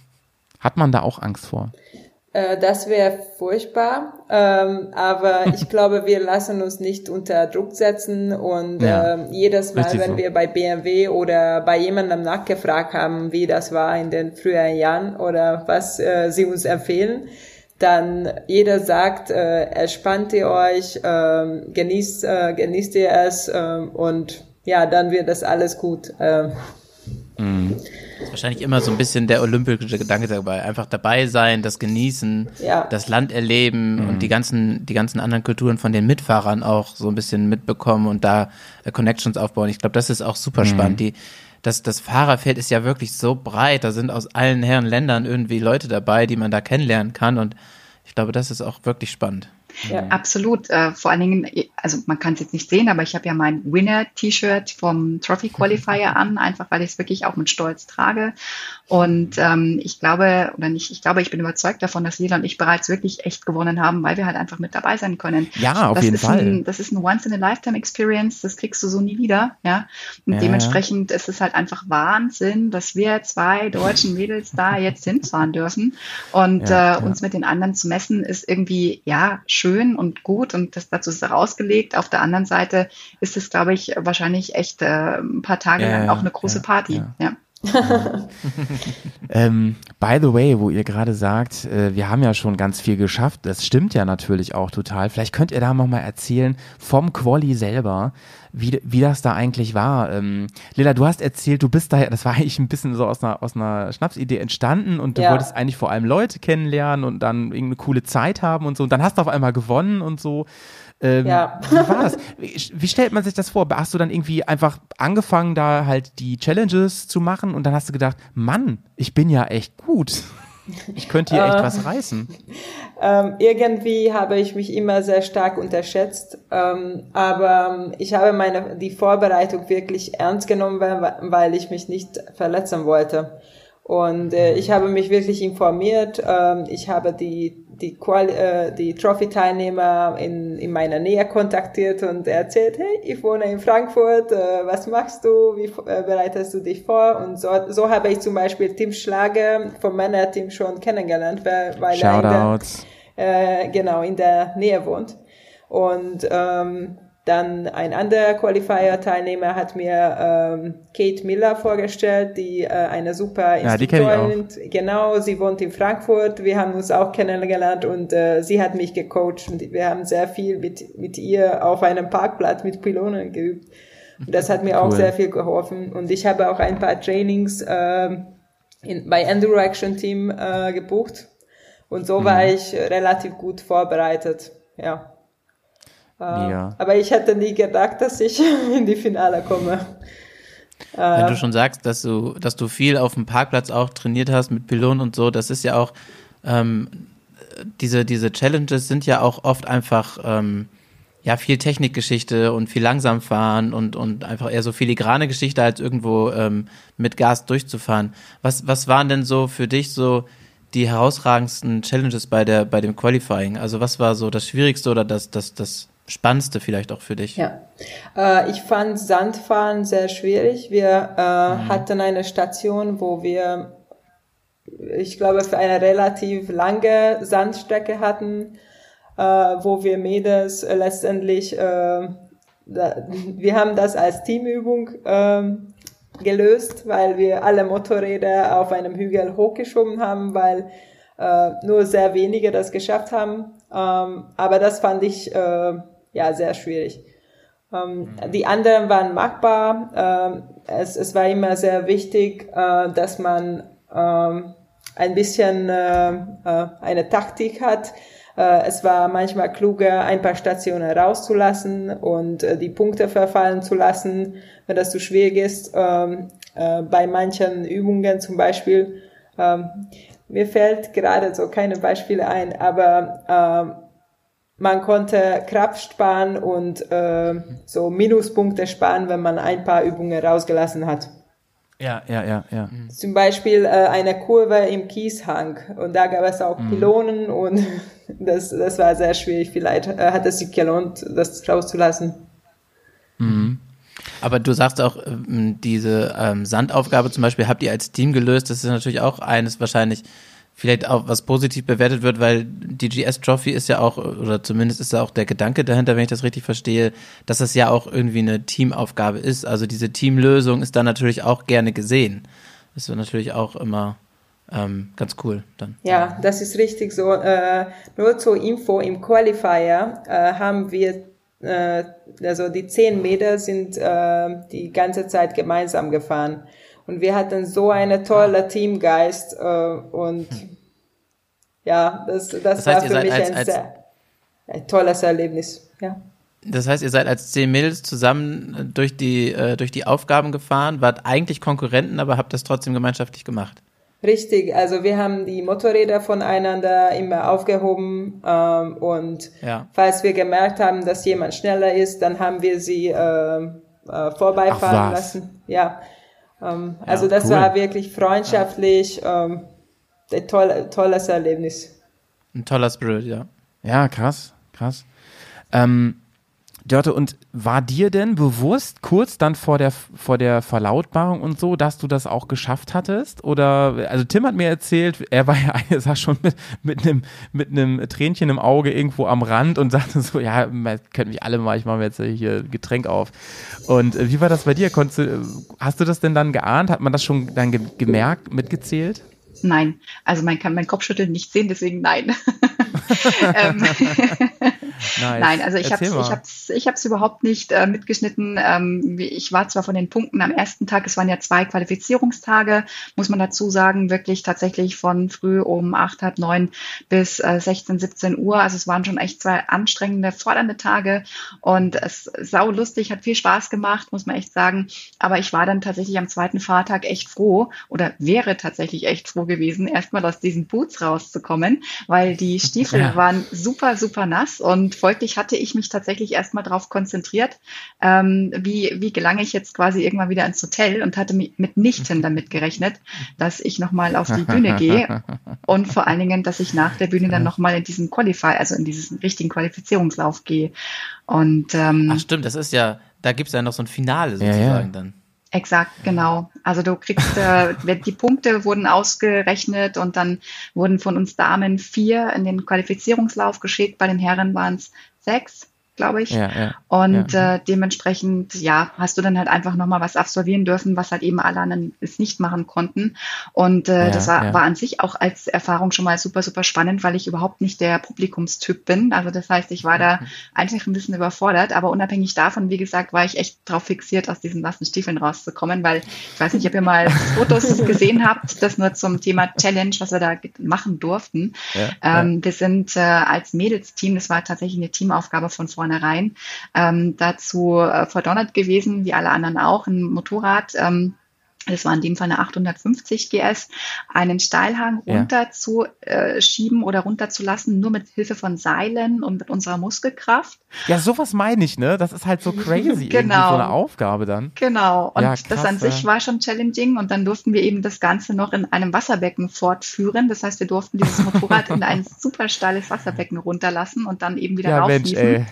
Hat man da auch Angst vor? Äh, das wäre furchtbar, ähm, aber ich glaube, wir lassen uns nicht unter Druck setzen und Ja, ähm, jedes Mal, wenn so. wir bei BMW oder bei jemandem nachgefragt haben, wie das war in den früheren Jahren oder was äh, sie uns empfehlen, dann jeder sagt, äh, entspannt ihr euch, ähm, genießt, äh, genießt ihr es ähm, und ja, dann wird das alles gut. ähm. ist wahrscheinlich immer so ein bisschen der olympische Gedanke dabei. Einfach dabei sein, das genießen, Ja. das Land erleben und die ganzen, die ganzen anderen Kulturen von den Mitfahrern auch so ein bisschen mitbekommen und da äh, Connections aufbauen. Ich glaube, das ist auch super spannend. Die, das, das Fahrerfeld ist ja wirklich so breit. Da sind aus allen Herren Ländern irgendwie Leute dabei, die man da kennenlernen kann. Und ich glaube, das ist auch wirklich spannend. Ja. Absolut. Äh, vor allen Dingen, also man kann es jetzt nicht sehen, aber ich habe ja mein Winner-T-Shirt vom Trophy Qualifier an, einfach weil ich es wirklich auch mit Stolz trage. Und ähm, ich glaube, oder nicht, ich glaube, ich bin überzeugt davon, dass Lila und ich bereits wirklich echt gewonnen haben, weil wir halt einfach mit dabei sein können. Ja, auf das jeden ist Fall. Ein, das ist ein Once-in-a-Lifetime-Experience, das kriegst du so nie wieder. Ja? Und Ja, dementsprechend ist es halt einfach Wahnsinn, dass wir zwei deutschen Mädels da jetzt hinfahren dürfen. Und Ja, äh, uns mit den anderen zu messen, ist irgendwie, ja, schön und gut und das dazu ist rausgelegt. Auf der anderen Seite ist es, glaube ich, wahrscheinlich echt äh, ein paar Tage Ja, lang auch eine große ja, Party. ja. Ähm, by the way, wo ihr gerade sagt, äh, wir haben ja schon ganz viel geschafft, das stimmt ja natürlich auch total. Vielleicht könnt ihr da noch mal erzählen vom Quali selber, wie, wie das da eigentlich war. Ähm, Lila, du hast erzählt, du bist da, das war eigentlich ein bisschen so aus einer, aus einer Schnapsidee entstanden und du Ja. wolltest eigentlich vor allem Leute kennenlernen und dann irgendeine coole Zeit haben und so. Und dann hast du auf einmal gewonnen und so. Ähm, Ja. Wie war das? Wie, wie stellt man sich das vor? Hast du dann irgendwie einfach angefangen, da halt die Challenges zu machen und dann hast du gedacht, Mann, ich bin ja echt gut. Ich könnte hier echt Äh. was reißen. Ähm, irgendwie habe ich mich immer sehr stark unterschätzt, ähm, aber ähm, ich habe meine die Vorbereitung wirklich ernst genommen, weil, weil ich mich nicht verletzen wollte. Und äh, ich habe mich wirklich informiert. Ähm, ich habe die die, Quali äh, die Trophy-Teilnehmer in, in meiner Nähe kontaktiert und erzählt, hey, ich wohne in Frankfurt, äh, was machst du, wie äh, bereitest du dich vor? Und so, so habe ich zum Beispiel Tim Schlager vom Männerteam schon kennengelernt, weil, weil er in der, äh, genau in der Nähe wohnt. Und ähm, dann ein anderer Qualifier-Teilnehmer hat mir ähm, Kate Miller vorgestellt, die äh, eine super Ja, die kenn ich auch. Instruktorin, genau, sie wohnt in Frankfurt, wir haben uns auch kennengelernt und äh, sie hat mich gecoacht und wir haben sehr viel mit, mit ihr auf einem Parkplatz mit Pylonen geübt. Und das hat mir auch Cool. sehr viel geholfen. Und ich habe auch ein paar Trainings ähm, in, bei Enduro Action Team äh, gebucht. Und so war Mhm. ich relativ gut vorbereitet. Ja. Äh, Mega. Aber ich hätte nie gedacht, dass ich in die Finale komme. Wenn du schon sagst, dass du, dass du viel auf dem Parkplatz auch trainiert hast mit Pylonen und so, das ist ja auch, ähm, diese, diese Challenges sind ja auch oft einfach, ähm, ja, viel Technikgeschichte und viel langsam fahren und, und einfach eher so filigrane Geschichte, als irgendwo ähm, mit Gas durchzufahren. Was, was waren denn so für dich so die herausragendsten Challenges bei der, bei dem Qualifying? Also was war so das Schwierigste oder das, das, das Spannendste vielleicht auch für dich? Ja, äh, ich fand Sandfahren sehr schwierig. Wir äh, hatten eine Station, wo wir, ich glaube, für eine relativ lange Sandstrecke hatten, äh, wo wir Mädels letztendlich, äh, da, wir haben das als Teamübung ähm, gelöst, weil wir alle Motorräder auf einem Hügel hochgeschoben haben, weil äh, nur sehr wenige das geschafft haben. Ähm, aber das fand ich äh, ja sehr schwierig. Ähm, Die anderen waren machbar. Ähm, es, es war immer sehr wichtig, äh, dass man ähm, ein bisschen äh, äh, eine Taktik hat. Äh, es war manchmal kluger, ein paar Stationen rauszulassen und äh, die Punkte verfallen zu lassen, wenn das zu schwierig ist. Ähm, äh, bei manchen Übungen zum Beispiel, ähm, mir fällt gerade so keine Beispiele ein, aber ähm, man konnte Kraft sparen und äh, so Minuspunkte sparen, wenn man ein paar Übungen rausgelassen hat. Ja, ja, ja, ja. Zum Beispiel äh, eine Kurve im Kieshang und da gab es auch Pylonen und das, das war sehr schwierig. Vielleicht äh, hat es sich gelohnt, das rauszulassen. Aber du sagst auch, ähm, diese ähm, Sandaufgabe zum Beispiel habt ihr als Team gelöst. Das ist natürlich auch eines wahrscheinlich vielleicht auch was positiv bewertet wird, weil die GS Trophy ist ja auch, oder zumindest ist da auch der Gedanke dahinter, wenn ich das richtig verstehe, dass es ja auch irgendwie eine Teamaufgabe ist. Also diese Teamlösung ist da natürlich auch gerne gesehen. Das ist natürlich auch immer ähm, ganz cool dann. Ja, das ist richtig so. Äh, nur zur Info, im Qualifier äh, haben wir, äh, also die 10 Meter sind äh, die ganze Zeit gemeinsam gefahren. Und wir hatten so eine tolle Teamgeist äh, und ja, das, das, Das war heißt, ihr für mich als- ein als- sehr ein tolles Erlebnis. Ja. Das heißt, ihr seid als zehn Mädels zusammen durch die, äh, durch die Aufgaben gefahren, wart eigentlich Konkurrenten, aber habt das trotzdem gemeinschaftlich gemacht. Richtig, also wir haben die Motorräder voneinander immer aufgehoben ähm, und Ja. falls wir gemerkt haben, dass jemand schneller ist, dann haben wir sie ähm, äh, vorbeifahren lassen. Ja, ähm, also das cool. war wirklich freundschaftlich, ähm, ein toll, tolles Erlebnis. Ein toller Spirit, ja. Ja, krass, krass. Ähm, Dörte, und war dir denn bewusst, kurz dann vor der, vor der Verlautbarung und so, dass du das auch geschafft hattest? Oder, also Tim hat mir erzählt, er war ja, er saß schon mit, mit einem, mit einem Tränchen im Auge irgendwo am Rand und sagte so, ja, kennt mich alle mal, ich mache mir jetzt hier Getränk auf. Und äh, wie war das bei dir? Konntest du, hast du das denn dann geahnt? Hat man das schon dann ge gemerkt, mitgezählt? Nein, also man kann mein Kopfschütteln nicht sehen, deswegen nein. ähm, Nice. Nein, also ich habe mal. ich hab's, ich hab's überhaupt nicht äh, mitgeschnitten. Ähm, ich war zwar von den Punkten am ersten Tag, es waren ja zwei Qualifizierungstage, muss man dazu sagen, wirklich tatsächlich von früh um acht, halb neun bis äh, 16, 17 Uhr. Also es waren schon echt zwei anstrengende, fordernde Tage und es ist sau lustig, hat viel Spaß gemacht, muss man echt sagen. Aber ich war dann tatsächlich am zweiten Fahrtag echt froh oder wäre tatsächlich echt froh gewesen, erstmal aus diesen Boots rauszukommen, weil die Stiefel Ja. waren super, super nass und folglich hatte ich mich tatsächlich erstmal darauf konzentriert, ähm, wie, wie gelange ich jetzt quasi irgendwann wieder ins Hotel und hatte mi- mitnichten damit gerechnet, dass ich nochmal auf die Bühne gehe und vor allen Dingen, dass ich nach der Bühne dann nochmal in diesen Qualify, also in diesen richtigen Qualifizierungslauf gehe. Und ähm, Ach stimmt, das ist ja, da gibt's ja noch so ein Finale Ja, ja. sozusagen dann. Exakt, genau. Also du kriegst, äh, die Punkte wurden ausgerechnet und dann wurden von uns Damen vier in den Qualifizierungslauf geschickt. Bei den Herren waren es sechs, glaube ich. Ja, ja. Und Ja. äh, dementsprechend, ja, hast du dann halt einfach nochmal was absolvieren dürfen, was halt eben alle anderen es nicht machen konnten. Und äh, das war, war an sich auch als Erfahrung schon mal super, super spannend, weil ich überhaupt nicht der Publikumstyp bin. Also das heißt, ich war da einfach ein bisschen überfordert, aber unabhängig davon, wie gesagt, war ich echt drauf fixiert, aus diesen nassen Stiefeln rauszukommen, weil ich weiß nicht, ob ihr mal Fotos gesehen habt, das nur zum Thema Challenge, was wir da machen durften. Ähm, wir sind äh, als Mädelsteam, das war tatsächlich eine Teamaufgabe von vornherein, ähm, dazu äh, verdonnert gewesen, wie alle anderen auch, ein Motorrad. Ähm, das war in dem Fall eine 850 GS, einen Steilhang Ja. runter zu äh, oder runterzulassen, nur mit Hilfe von Seilen und mit unserer Muskelkraft. Ja, sowas meine ich, ne? Das ist halt so crazy, irgendwie Genau. so eine Aufgabe dann. Genau. Und Ja, das an sich ja. war schon challenging. Und dann durften wir eben das Ganze noch in einem Wasserbecken fortführen. Das heißt, wir durften dieses Motorrad in ein super steiles Wasserbecken runterlassen und dann eben wieder Ja, Mensch, raufhieven. ey.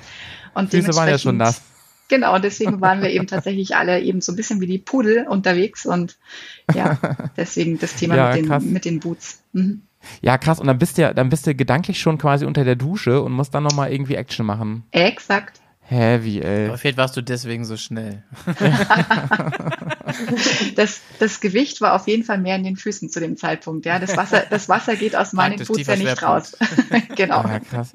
Und Füße waren ja schon nass. Genau, und deswegen waren wir eben tatsächlich alle eben so ein bisschen wie die Pudel unterwegs und ja, deswegen das Thema Ja, mit, den, mit den Boots. Mhm. Ja, krass. Und dann bist du ja, dann bist du gedanklich schon quasi unter der Dusche und musst dann nochmal irgendwie Action machen. Exakt. Heavy, ey. Aber vielleicht warst du deswegen so schnell. Das, das Gewicht war auf jeden Fall mehr in den Füßen zu dem Zeitpunkt. Ja, das Wasser, das Wasser geht aus meinen Boots ja nicht raus. genau. Ja, krass.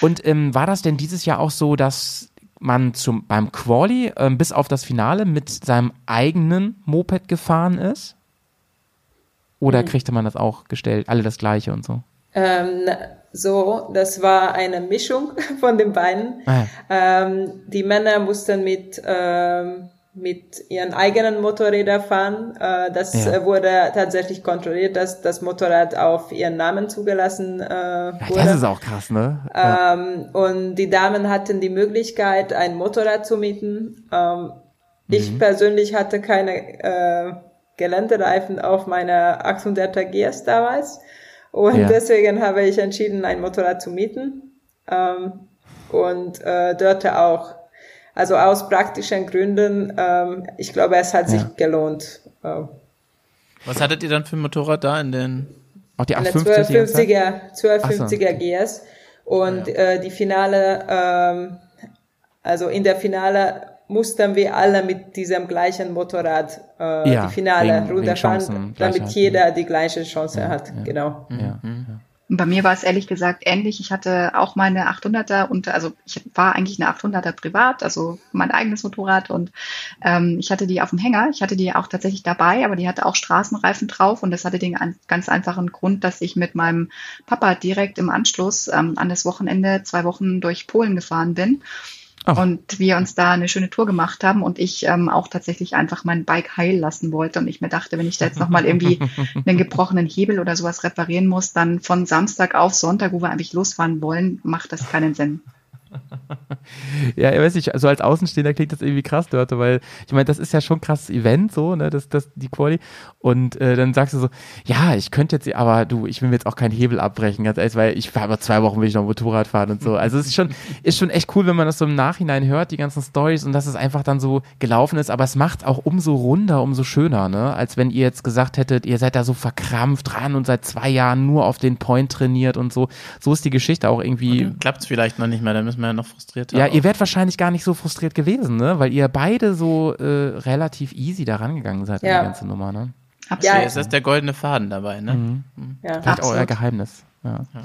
Und ähm, war das denn dieses Jahr auch so, dass man zum, beim Quali ähm, bis auf das Finale mit seinem eigenen Moped gefahren ist? Oder kriegte man das auch gestellt? Alle das gleiche und so? Ähm, so, das war eine Mischung von den beiden. Ah, Ähm, die Männer mussten mit, ähm, mit ihren eigenen Motorrädern fahren. Äh, das Ja. äh, wurde tatsächlich kontrolliert, dass das Motorrad auf ihren Namen zugelassen äh, ja, wurde. das ist auch krass, ne? Ja. Ähm, und die Damen hatten die Möglichkeit, ein Motorrad zu mieten. Ähm, Ich persönlich hatte keine äh, Geländereifen auf meiner 800er GS damals. Und Ja. deswegen habe ich entschieden, ein Motorrad zu mieten. Ähm, und äh, dort auch. Also aus praktischen Gründen, ähm, ich glaube, es hat sich Ja. gelohnt. Ähm, Was hattet ihr dann für ein Motorrad da in den Auch die eine 850 die ganze Zeit? 1250er, 1250er GS. Und äh, die Finale, ähm, also in der Finale mussten wir alle mit diesem gleichen Motorrad äh, Ja, die Finale wegen- runterfahren, damit jeder die gleiche Chance hat. Genau. Ja. Bei mir war es ehrlich gesagt ähnlich. Ich hatte auch meine 800er und also ich war eigentlich eine 800er privat, also mein eigenes Motorrad und ähm, ich hatte die auf dem Hänger. Ich hatte die auch tatsächlich dabei, aber die hatte auch Straßenreifen drauf und das hatte den an- ganz einfachen Grund, dass ich mit meinem Papa direkt im Anschluss ähm, an das Wochenende zwei Wochen durch Polen gefahren bin. Ach. Und wir uns da eine schöne Tour gemacht haben und ich ähm, auch tatsächlich einfach mein Bike heil lassen wollte. Und ich mir dachte, wenn ich da jetzt nochmal irgendwie einen gebrochenen Hebel oder sowas reparieren muss, dann von Samstag auf Sonntag, wo wir eigentlich losfahren wollen, macht das keinen Sinn. Ja, ich weiß nicht, so als Außenstehender klingt das irgendwie krass, Dörte, weil ich meine, das ist ja schon ein krasses Event, so, ne, das, das, die Quali. Und äh, dann sagst du so, ja, ich könnte jetzt, aber du, ich will mir jetzt auch keinen Hebel abbrechen, ganz ehrlich, weil ich fahre aber zwei Wochen will ich noch Motorrad fahren und so. Also es ist schon, ist schon echt cool, wenn man das so im Nachhinein hört, die ganzen Stories und dass es einfach dann so gelaufen ist, aber es macht auch umso runder, umso schöner, ne, als wenn ihr jetzt gesagt hättet, ihr seid da so verkrampft dran und seit zwei Jahren nur auf den Point trainiert und so. So ist die Geschichte auch irgendwie Klappt es vielleicht noch nicht mehr, dann müssen wir ja noch frustrierter. ja, ihr wärt wahrscheinlich gar nicht so frustriert gewesen, ne? Weil ihr beide so äh, relativ easy da rangegangen seid an Ja. die ganze Nummer, ne? Absolut. Ja, Es ist der goldene Faden dabei, ne? Mhm. Ja. Vielleicht auch euer Absolut. Geheimnis. Ja.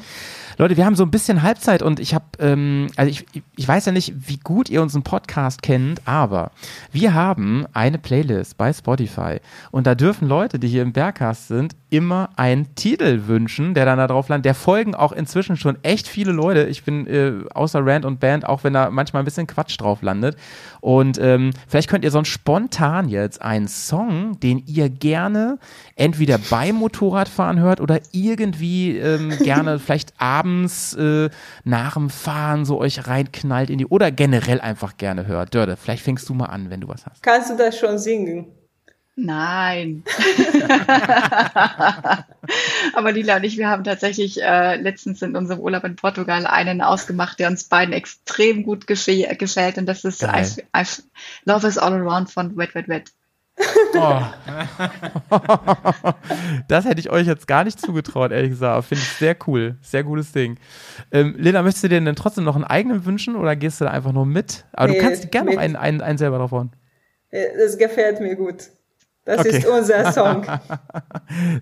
Leute, wir haben so ein bisschen Halbzeit und ich habe, ähm, also ich, ich weiß ja nicht, wie gut ihr unseren Podcast kennt, aber wir haben eine Playlist bei Spotify und da dürfen Leute, die hier im Bergcast sind, immer einen Titel wünschen, der dann da drauf landet. Der folgen auch inzwischen schon echt viele Leute. Ich bin äh, außer Rand und Band, auch wenn da manchmal ein bisschen Quatsch drauf landet. Und ähm, vielleicht könnt ihr sonst spontan jetzt einen Song, den ihr gerne entweder beim Motorradfahren hört oder irgendwie ähm, gerne vielleicht abends äh, nach dem Fahren so euch reinknallt in die oder generell einfach gerne hört. Dörde, vielleicht fängst du mal an, wenn du was hast. Kannst du das schon singen? Nein. Aber Lila und ich, wir haben tatsächlich äh, letztens in unserem Urlaub in Portugal einen ausgemacht, der uns beiden extrem gut gefä gefällt. Und das ist. I've, I've, Love is All Around von Wet Wet Wet. Oh. das hätte ich euch jetzt gar nicht zugetraut, ehrlich gesagt. Finde ich sehr cool. Sehr gutes Ding. Ähm, Lena, möchtest du dir denn trotzdem noch einen eigenen wünschen oder gehst du da einfach nur mit? Aber Nee, du kannst gerne noch einen, einen, einen selber drauf hauen. Äh, Das gefällt mir gut. Das Okay. ist unser Song.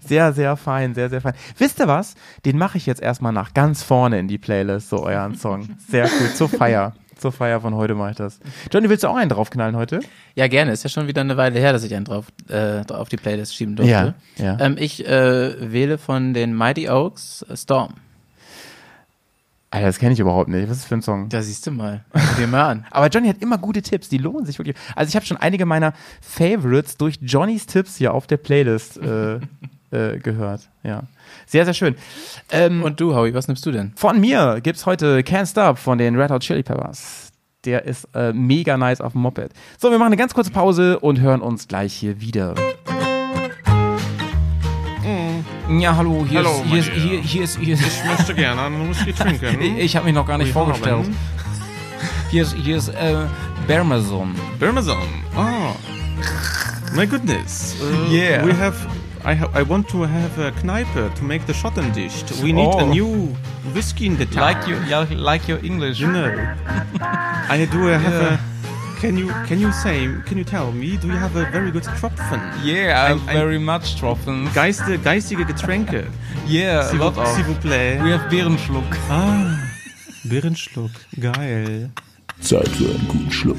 Sehr, sehr fein, sehr, sehr fein. Wisst ihr was? Den mache ich jetzt erstmal nach ganz vorne in die Playlist, so euren Song. Sehr cool. Zur Feier. Zur Feier von heute mache ich das. Johnny, willst du auch einen draufknallen heute? Ja, gerne. Ist ja schon wieder eine Weile her, dass ich einen drauf äh, auf die Playlist schieben durfte. Ja, ja. Ähm, ich äh, wähle von den Mighty Oaks äh, Storm. Alter, das kenne ich überhaupt nicht. Was ist das für ein Song? Da siehst du mal. Dir mal an. Aber Johnny hat immer gute Tipps, die lohnen sich wirklich. Also ich habe schon einige meiner Favorites durch Johnnys Tipps hier auf der Playlist äh, äh, gehört. Ja, sehr, sehr schön. Ähm, Und du, Howie, was nimmst du denn? von mir gibt's heute Can't Stop von den Red Hot Chili Peppers. Der ist äh, mega nice auf dem Moped. So, wir machen eine ganz kurze Pause und hören uns gleich hier wieder. Ja, hallo, hier Hallo, ist, hier, ist, mein hier, Lieber. hier ist, hier ist, Ich möchte gerne einen Whisky trinken. ich, ich habe mich noch gar nicht Wir vorgestellt. Hier ist, hier ist äh, Bermason. Birmazon. Oh, my goodness. Uh, Yeah. We have. I, ha I want to have a Kneipe to make the Schottendicht. We need a Oh. new whiskey in the town. Like you, like your English. You know. I do have a. Can you can you say can you tell me do you have a very good Tropfen? Yeah, I ein- very much Tropfen. Geiste, geistige Getränke. Yeah, a lot of. s'il vous plaît. We have Bärenschluck. Ah, Birrenschluck. Geil. Zeit für einen guten Schluck.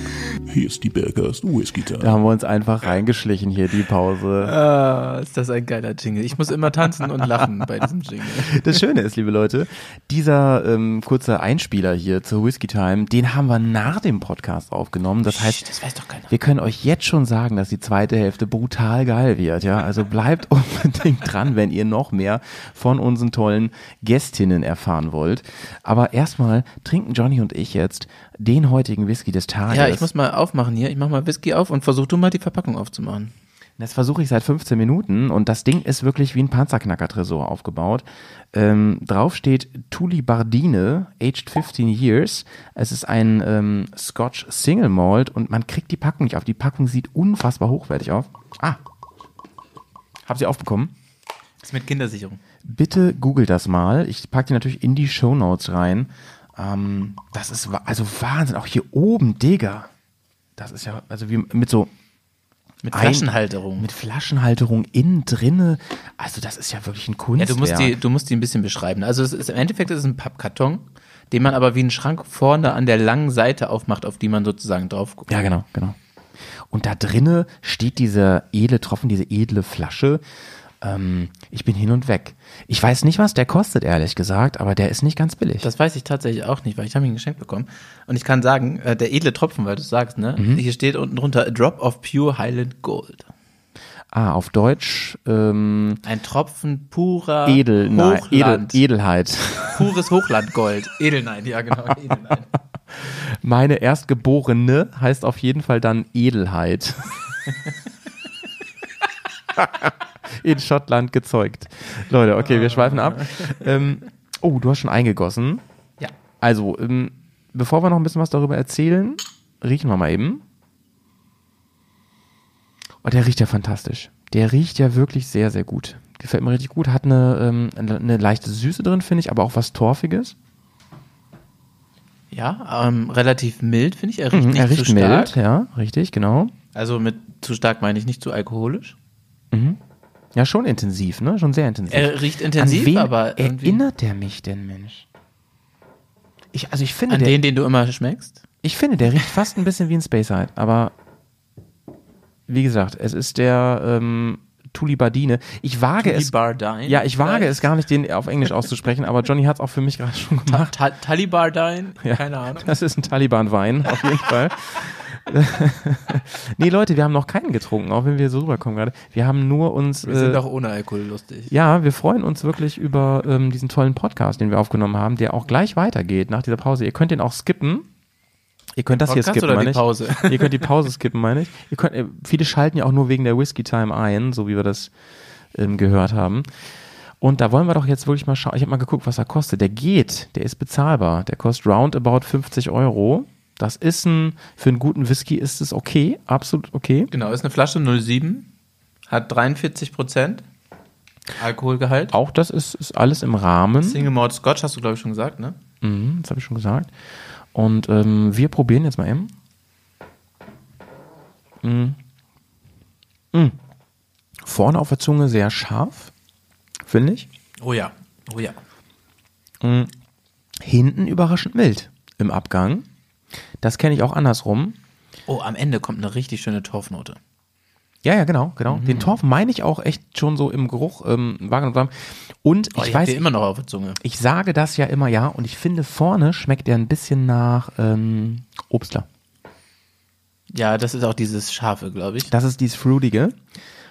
Hier ist die Bergast Whisky Time. Da haben wir uns einfach reingeschlichen hier, die Pause. Ah, ist das ein geiler Jingle. Ich muss immer tanzen und lachen bei diesem Jingle. Das Schöne ist, liebe Leute, dieser ähm, kurze Einspieler hier zur Whisky Time, den haben wir nach dem Podcast aufgenommen. Das heißt, Das weiß doch keiner. wir können euch jetzt schon sagen, dass die zweite Hälfte brutal geil wird, ja. Also bleibt unbedingt dran, wenn ihr noch mehr von unseren tollen Gästinnen erfahren wollt. Aber erstmal trinken Johnny und ich jetzt den heutigen Whisky des Tages. Ja, ich muss mal aufmachen hier. Ich mach mal Whisky auf und versuch du mal die Verpackung aufzumachen. Das versuche ich seit 15 Minuten und das Ding ist wirklich wie ein Panzerknacker-Tresor aufgebaut. Ähm, drauf steht Tuli Bardine, aged 15 years. Es ist ein ähm, Scotch Single Malt und man kriegt die Packung nicht auf. Die Packung sieht unfassbar hochwertig auf. Ah. Hab sie aufbekommen? ist mit Kindersicherung. Bitte google das mal. Ich packe die natürlich in die Show Notes rein. Ähm, das ist also Wahnsinn. Auch hier oben, Digga. Das ist ja, also wie mit so Mit Ein- Flaschenhalterung. mit Flaschenhalterung innen drinne. Also das ist ja wirklich ein ja, Kunstwerk. du musst die, du musst die ein bisschen beschreiben. Also es ist, im Endeffekt ist es ein Pappkarton, den man aber wie einen Schrank vorne an der langen Seite aufmacht, auf die man sozusagen drauf guckt. Ja, genau, genau. Und da drinne steht dieser edle Tropfen, diese edle Flasche. Ähm, ich bin hin und weg. Ich weiß nicht, was der kostet, ehrlich gesagt, aber der ist nicht ganz billig. Das weiß ich tatsächlich auch nicht, weil ich habe ihn geschenkt bekommen. Und ich kann sagen, äh, der edle Tropfen, weil du es sagst, ne? Mhm. Hier steht unten drunter a drop of pure Highland Gold. ah, auf Deutsch ähm, Ein Tropfen purer edel, nein, edel. Edelheit. Pures Hochlandgold. Edelnein, ja genau. Edelnein. Meine Erstgeborene heißt auf jeden Fall dann Edelheit. In Schottland gezeugt. Leute, okay, wir schweifen ab. Ähm, oh, du hast schon eingegossen. Ja. Also, ähm, bevor wir noch ein bisschen was darüber erzählen, riechen wir mal eben. Oh, der riecht ja fantastisch. Der riecht ja wirklich sehr, sehr gut. Gefällt mir richtig gut. Hat eine, ähm, eine, leichte Süße drin, finde ich, aber auch was Torfiges. Ja, ähm, relativ mild, finde ich. Er riecht Mhm, nicht er riecht zu stark. mild, ja, richtig, genau. Also mit zu stark meine ich nicht zu alkoholisch. Ja, schon intensiv, ne? Schon sehr intensiv. Er riecht intensiv, an wen aber irgendwie erinnert der mich denn, Mensch? Ich, also ich finde, an der, den, den du immer schmeckst. ich finde, der riecht fast ein bisschen wie ein Space Side, aber wie gesagt, es ist der ähm, Tulibardine. Ich wage es. Talibardine. Ja, ich wage vielleicht? es gar nicht, den auf Englisch auszusprechen, aber Johnny hat es auch für mich gerade schon gemacht. Ta Talibardine? Ja. Keine Ahnung. Das ist ein Taliban-Wein, auf jeden Fall. nee, Leute, wir haben noch keinen getrunken, auch wenn wir so rüberkommen gerade. Wir haben nur uns. Wir sind äh, auch ohne Alkohol lustig. Ja, wir freuen uns wirklich über ähm, diesen tollen Podcast, den wir aufgenommen haben, der auch gleich weitergeht nach dieser Pause. Ihr könnt den auch skippen. Ihr könnt das hier Podcast skippen, oder meine die ich. Ihr könnt die Pause skippen, meine ich. Ihr könnt, äh, viele schalten ja auch nur wegen der Whiskey Time ein, so wie wir das ähm, gehört haben. Und da wollen wir doch jetzt wirklich mal schauen. Ich habe mal geguckt, was er kostet. Der geht, der ist bezahlbar. Der kostet roundabout 50 Euro. Das ist ein, für einen guten Whisky ist es okay, absolut okay. Genau, ist eine Flasche 07, hat 43 Prozent Alkoholgehalt. Auch das ist, ist alles im Rahmen. Single Malt Scotch hast du, glaube ich, schon gesagt, ne? Mhm, das habe ich schon gesagt. Und ähm, wir probieren jetzt mal eben. Mhm. Mhm. Vorne auf der Zunge sehr scharf, finde ich. Oh ja, oh ja. Hinten überraschend mild im Abgang. Das kenne ich auch andersrum. Oh, am Ende kommt eine richtig schöne Torfnote. Ja, ja, genau, genau. Mhm. Den Torf meine ich auch echt schon so im Geruch ähm, wahrgenommen. Und Oh, ich ich weiß, immer noch auf der Zunge. ich sage das ja immer ja und ich finde vorne schmeckt der ein bisschen nach ähm, Obstler. Ja, das ist auch dieses Scharfe, glaube ich. Das ist dieses Fruitige.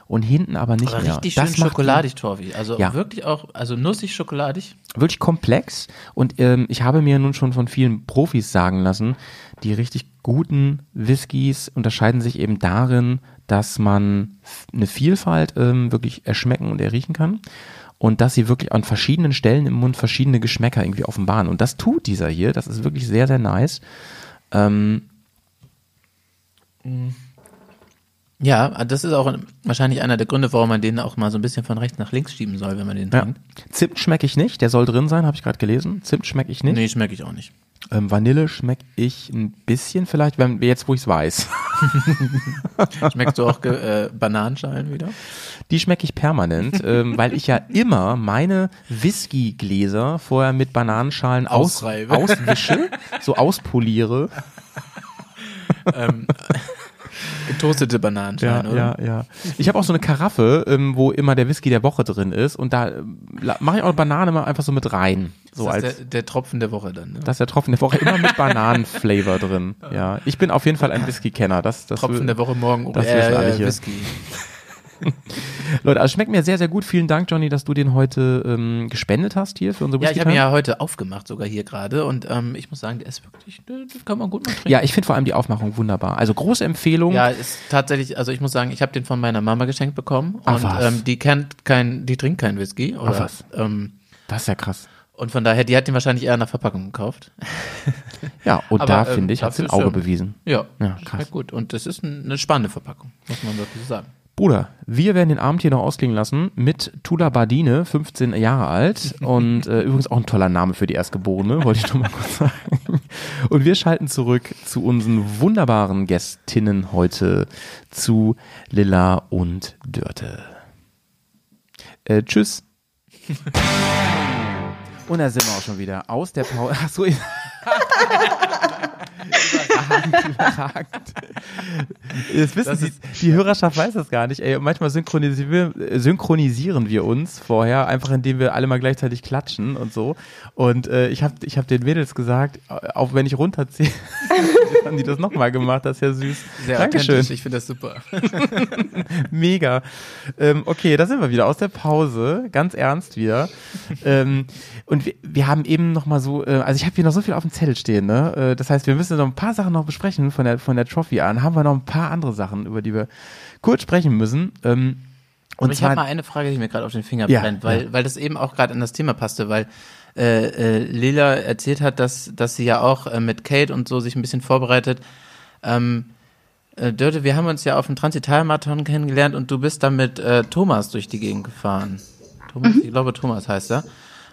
Und hinten aber nicht Aber mehr. richtig das schön schokoladig, Torfi. Also Ja. wirklich auch, also nussig schokoladig. wirklich komplex und ähm, ich habe mir nun schon von vielen Profis sagen lassen, die richtig guten Whiskys unterscheiden sich eben darin, dass man eine Vielfalt ähm, wirklich erschmecken und erriechen kann und dass sie wirklich an verschiedenen Stellen im Mund verschiedene Geschmäcker irgendwie offenbaren und das tut dieser hier, das ist wirklich sehr, sehr nice. Ähm, Ja, das ist auch wahrscheinlich einer der Gründe, warum man den auch mal so ein bisschen von rechts nach links schieben soll, wenn man den ja. trinkt. Zimt schmecke ich nicht, der soll drin sein, habe ich gerade gelesen. Zimt schmecke ich nicht. Nee, schmecke ich auch nicht. Ähm, Vanille schmecke ich ein bisschen vielleicht, wenn jetzt wo ich es weiß. Schmeckst du auch äh, Bananenschalen wieder? Die schmecke ich permanent, ähm, weil ich ja immer meine Whiskygläser vorher mit Bananenschalen aus, auswische, so auspoliere. Getoastete Bananenschalen, oder? ja, ja. Ich habe auch so eine Karaffe, ähm, wo immer der Whisky der Woche drin ist und da ähm, mache ich auch Banane mal einfach so mit rein. So das als ist der, der Tropfen der Woche dann. Ne? das ist der Tropfen der Woche immer mit Bananenflavor drin. Ja, ich bin auf jeden Fall ein Whisky-Kenner. Das, das Tropfen will- der Woche morgen. das wissen alle hier. Whisky. Leute, also schmeckt mir sehr, sehr gut. Vielen Dank, Johnny, dass du den heute ähm, gespendet hast hier für unsere Ja, ich habe ihn ja heute aufgemacht, sogar hier gerade. Und ähm, ich muss sagen, der ist wirklich, den kann man gut mal trinken. Ja, ich finde vor allem die Aufmachung wunderbar. Also große Empfehlung. Ja, ist tatsächlich, also ich muss sagen, ich habe den von meiner Mama geschenkt bekommen. Ach, und was? ähm, die kennt kein, die trinkt keinen Whisky. Oder, was? Ähm, Das ist ja krass. und von daher, die hat den wahrscheinlich eher in der Verpackung gekauft. Ja, und Aber, da ähm, finde ich, hat sie ein Auge ähm, bewiesen. Ja, Ja, krass. gut. Und das ist ein, eine spannende Verpackung, muss man wirklich sagen. Bruder, wir werden den Abend hier noch ausklingen lassen mit Tula Bardine, 15 Jahre alt und äh, übrigens auch ein toller Name für die Erstgeborene, wollte ich noch mal kurz sagen. Und wir schalten zurück zu unseren wunderbaren Gästinnen heute, zu Lilla und Dörte. Äh, tschüss. Und da sind wir auch schon wieder aus der Pause. Achso, überragend, überragend. Das wissen Das ist- die Hörerschaft weiß das gar nicht. Ey, manchmal synchronisieren wir, synchronisieren wir uns vorher, einfach indem wir alle mal gleichzeitig klatschen und so. Und äh, ich habe ich hab den Mädels gesagt, auch wenn ich runterziehe, haben die das nochmal gemacht. Das ist ja süß. Sehr Dankeschön. ich finde das super. Mega. Ähm, okay, da sind wir wieder aus der Pause, ganz ernst wieder. ähm, und wir, wir haben eben noch mal so, äh, also ich habe hier noch so viel auf dem Zettel stehen, ne? Äh, das heißt, wir müssen noch ein paar Sachen noch besprechen von der von der Trophy an. Haben wir noch ein paar andere Sachen, über die wir kurz sprechen müssen. Ähm, und Und ich habe mal eine Frage, die mir gerade auf den Finger Ja, brennt, weil, ja. weil das eben auch gerade an das Thema passte, weil äh, äh, Lila erzählt hat, dass, dass sie ja auch äh, mit Kate und so sich ein bisschen vorbereitet. Ähm, äh, Dörte, wir haben uns ja auf dem Transitalmarathon kennengelernt und du bist dann mit äh, Thomas durch die Gegend gefahren. Thomas, Mhm. ich glaube Thomas heißt er.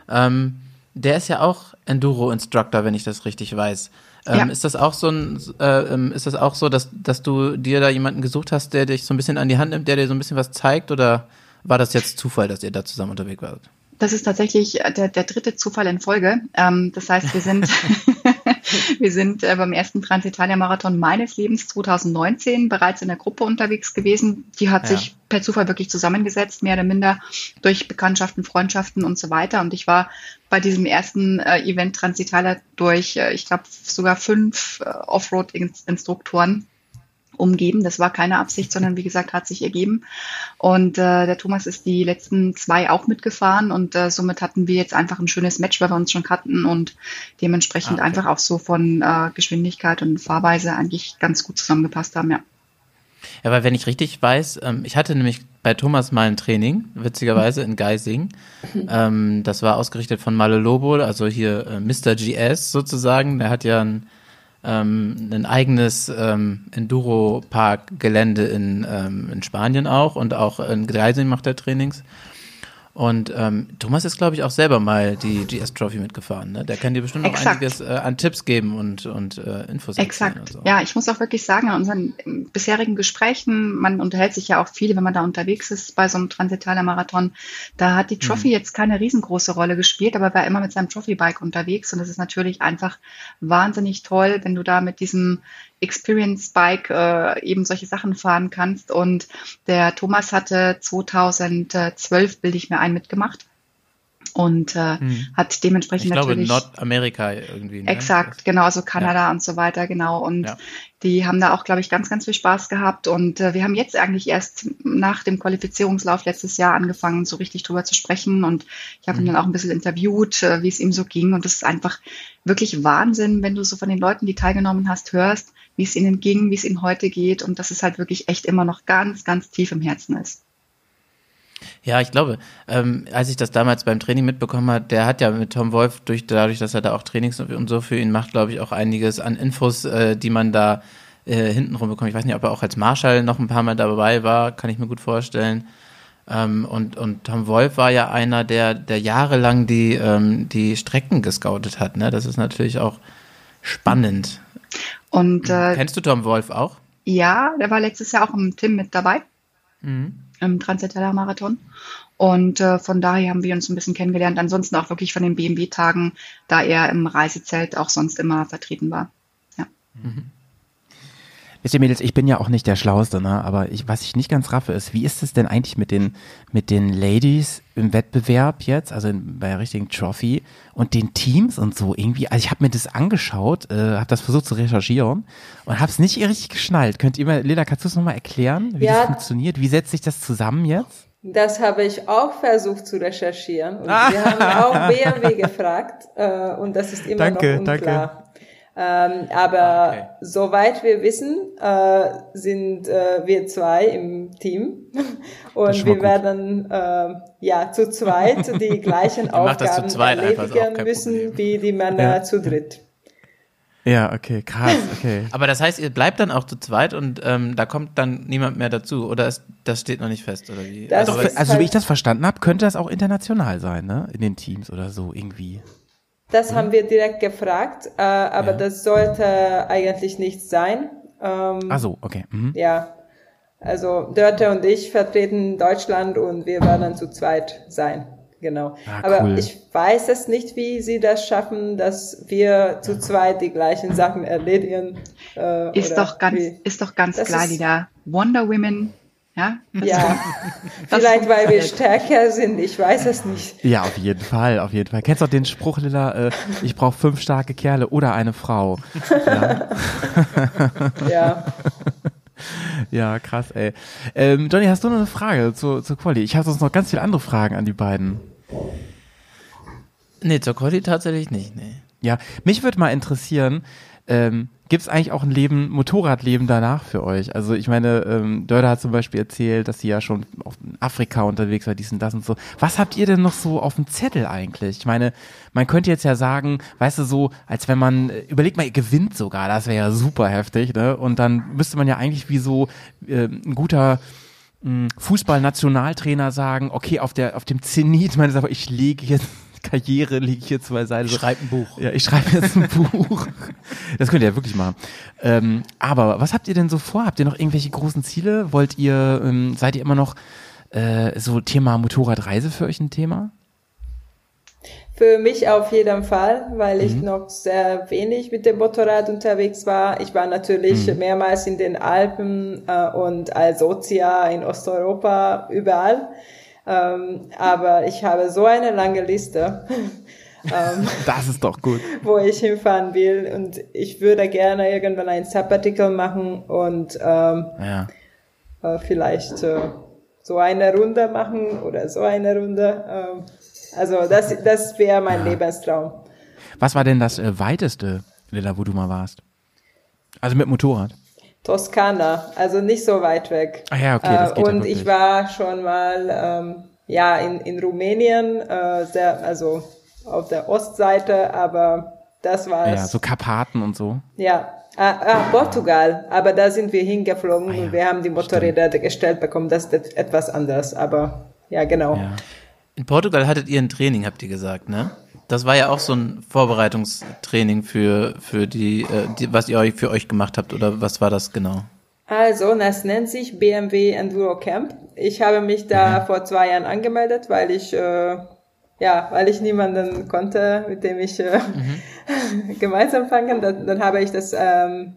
Ähm, der ist ja auch Enduro-Instructor, wenn ich das richtig weiß. Ähm, Ja. Ist das auch so ein, äh, ähm, ist das auch so, dass, dass du dir da jemanden gesucht hast, der dich so ein bisschen an die Hand nimmt, der dir so ein bisschen was zeigt, oder war das jetzt Zufall, dass ihr da zusammen unterwegs wart? Das ist tatsächlich der, der dritte Zufall in Folge. Ähm, das heißt, wir sind, wir sind äh, beim ersten Transitalia-Marathon meines Lebens 2019 bereits in der Gruppe unterwegs gewesen. Die hat Ja. sich per Zufall wirklich zusammengesetzt, mehr oder minder durch Bekanntschaften, Freundschaften und so weiter. Und ich war bei diesem ersten äh, Event Transitalia durch, äh, ich glaube, sogar fünf äh, Offroad-Instruktoren umgeben. Das war keine Absicht, sondern wie gesagt, hat sich ergeben. Und äh, der Thomas ist die letzten zwei auch mitgefahren und äh, somit hatten wir jetzt einfach ein schönes Match, weil wir uns schon kannten und dementsprechend Ah, okay. einfach auch so von äh, Geschwindigkeit und Fahrweise eigentlich ganz gut zusammengepasst haben, ja. Ja, weil wenn ich richtig weiß, ähm, ich hatte nämlich bei Thomas mal ein Training, witzigerweise in Geising. Ähm, das war ausgerichtet von Malo Lobo, also hier äh, Mr. GS sozusagen. Der hat ja ein, ähm, ein eigenes ähm, Enduro-Park-Gelände in, ähm, in Spanien auch und auch in Geising macht er Trainings. Und ähm, Thomas ist, glaube ich, auch selber mal die GS Trophy mitgefahren. Ne? Der kann dir bestimmt noch Exakt. einiges äh, an Tipps geben und, und äh, Infos Exakt. So. Ja, ich muss auch wirklich sagen, in unseren ähm, bisherigen Gesprächen, man unterhält sich ja auch viel, wenn man da unterwegs ist bei so einem Transitaler Marathon, da hat die Trophy jetzt keine riesengroße Rolle gespielt, aber er war immer mit seinem Trophy-Bike unterwegs und das ist natürlich einfach wahnsinnig toll, wenn du da mit diesem Experience-Bike äh, eben solche Sachen fahren kannst. Und der Thomas hatte 2012, bilde ich mir ein, mitgemacht und äh, hat dementsprechend Ich glaube, natürlich Nordamerika irgendwie. Ne? Exakt, genau, also Kanada und so weiter, genau. Und Ja. die haben da auch, glaube ich, ganz, ganz viel Spaß gehabt. Und äh, wir haben jetzt eigentlich erst nach dem Qualifizierungslauf letztes Jahr angefangen, so richtig drüber zu sprechen. Und ich habe ihn dann auch ein bisschen interviewt, äh, wie es ihm so ging. Und das ist einfach wirklich Wahnsinn, wenn du so von den Leuten, die teilgenommen hast, hörst, wie es ihnen ging, wie es ihnen heute geht. Und dass es halt wirklich echt immer noch ganz, ganz tief im Herzen ist. Ja, ich glaube, ähm, als ich das damals beim Training mitbekommen hat, der hat ja mit Tom Wolf durch dadurch, dass er da auch Trainings und so für ihn macht, glaube ich, auch einiges an Infos, äh, die man da äh, hintenrum bekommt. Ich weiß nicht, ob er auch als Marshall noch ein paar Mal dabei war, kann ich mir gut vorstellen. Ähm, und, und Tom Wolf war ja einer, der, der jahrelang die, ähm, die Strecken gescoutet hat. Ne? Das ist natürlich auch spannend. Und äh, Kennst du Tom Wolf auch? Ja, der war letztes Jahr auch im Tim mit dabei, im Transitaler Marathon. Und äh, von daher haben wir uns ein bisschen kennengelernt. Ansonsten auch wirklich von den BMW-Tagen, da er im Reisezelt auch sonst immer vertreten war. Ja. Wisst ihr Mädels, ich bin ja auch nicht der Schlauste, ne? aber ich, was ich nicht ganz raffe ist, wie ist es denn eigentlich mit den, mit den Ladies im Wettbewerb jetzt, also in, bei der richtigen Trophy und den Teams und so irgendwie? Also ich habe mir das angeschaut, äh, habe das versucht zu recherchieren und habe es nicht richtig geschnallt. Könnt ihr mal, Lila, kannst du es nochmal erklären, wie Ja. das funktioniert? Wie setzt sich das zusammen jetzt? Das habe ich auch versucht zu recherchieren. Und wir haben auch BMW gefragt äh, und das ist immer Danke, noch unklar. Ähm, aber Ah, okay. soweit wir wissen, äh, sind äh, wir zwei im Team und wir gut. werden äh, ja zu zweit die gleichen macht das zu Aufgaben erledigen müssen Problem. wie die Männer Ja. zu dritt. Ja, okay, krass, okay. Aber das heißt, ihr bleibt dann auch zu zweit und ähm, da kommt dann niemand mehr dazu oder ist, das steht noch nicht fest oder wie? Das also, Also, so wie ich das verstanden habe, könnte das auch international sein, ne? In den Teams oder so irgendwie. Das haben wir direkt gefragt, äh, aber Ja. das sollte eigentlich nicht sein. Ähm, Ach so, okay. Mhm. Ja, also Dörte und ich vertreten Deutschland und wir werden zu zweit sein. Genau. Ah, Aber cool. ich weiß es nicht, wie sie das schaffen, dass wir zu zweit die gleichen Sachen erledigen. Äh, Ist oder doch ganz, wie. ist doch ganz Das klar, ist- die da Wonder Women, ja? Ja, vielleicht weil wir stärker sind, ich weiß es nicht. Ja, auf jeden Fall, auf jeden Fall. Kennst du auch den Spruch, Lilla, äh, ich brauche fünf starke Kerle oder eine Frau. Ja, Ja. ja krass, ey. Ähm, Johnny, hast du noch eine Frage zur, zur Quali? Ich habe sonst noch ganz viele andere Fragen an die beiden. nee, zur Quali tatsächlich nicht, nee. Ja, mich würde mal interessieren, ähm, gibt es eigentlich auch ein Leben, Motorradleben danach für euch? Also ich meine, ähm, Dörder hat zum Beispiel erzählt, dass sie ja schon auf Afrika unterwegs war, dies und das und so. Was habt ihr denn noch so auf dem Zettel eigentlich? Ich meine, man könnte jetzt ja sagen, weißt du, so, als wenn man, äh, überlegt mal, ihr gewinnt sogar, das wäre ja super heftig, ne? Und dann müsste man ja eigentlich wie so äh, ein guter mh, Fußball-Nationaltrainer sagen, okay, auf der, auf dem Zenit meines, aber ich lege jetzt Karriere, lege ich jetzt beiseite. so. Schreib ein Buch. Ja, ich schreibe jetzt ein Buch. Das könnt ihr ja wirklich machen. Ähm, aber was habt ihr denn so vor? Habt ihr noch irgendwelche großen Ziele? Wollt ihr, ähm, seid ihr immer noch äh, so Thema Motorradreise für euch ein Thema? Für mich auf jeden Fall, weil ich noch sehr wenig mit dem Motorrad unterwegs war. Ich war natürlich mehrmals in den Alpen äh, und Alsotia in Osteuropa, überall. Ähm, aber ich habe so eine lange Liste, ähm, Das ist doch gut. wo ich hinfahren will und ich würde gerne irgendwann ein Sabbatical machen und ähm, Ja. äh, vielleicht äh, so eine Runde machen oder so eine Runde. Ähm, also das, das wäre mein Lebenstraum. Was war denn das äh, weiteste, Lilla, wo du mal warst? Also mit Motorrad. Toskana, also nicht so weit weg. Ah ja, okay, das Äh, geht ja Und ich war schon mal ähm, ja in, in Rumänien, äh, sehr, also auf der Ostseite, aber das war Ja, es. so Karpaten und so. Ja, ah, ah, Portugal, aber da sind wir hingeflogen Ah ja, und wir haben die Motorräder gestellt bekommen. Das ist etwas anders, aber ja, genau. Ja. In Portugal hattet ihr ein Training, habt ihr gesagt, ne? Das war ja auch so ein Vorbereitungstraining für, für die, äh, die, was ihr euch für euch gemacht habt, oder was war das genau? Also, das nennt sich BMW Enduro Camp. Ich habe mich da vor zwei Jahren angemeldet, weil ich, äh, ja, weil ich niemanden konnte, mit dem ich äh, gemeinsam fangen. Dann, dann habe ich das ähm,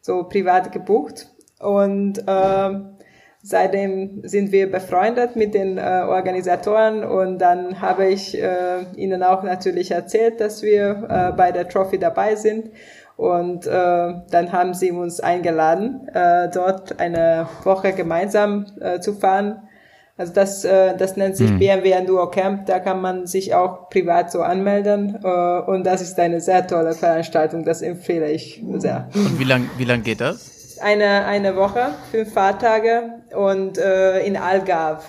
so privat gebucht und ähm, seitdem sind wir befreundet mit den äh, Organisatoren und dann habe ich äh, ihnen auch natürlich erzählt, dass wir äh, bei der Trophy dabei sind und äh, dann haben sie uns eingeladen, äh, dort eine Woche gemeinsam äh, zu fahren. Also das, äh, das nennt sich BMW Enduro Camp, da kann man sich auch privat so anmelden äh, und das ist eine sehr tolle Veranstaltung, das empfehle ich sehr. Und wie lang, wie lang geht das? Eine, eine Woche, fünf Fahrtage und äh, in Algarve.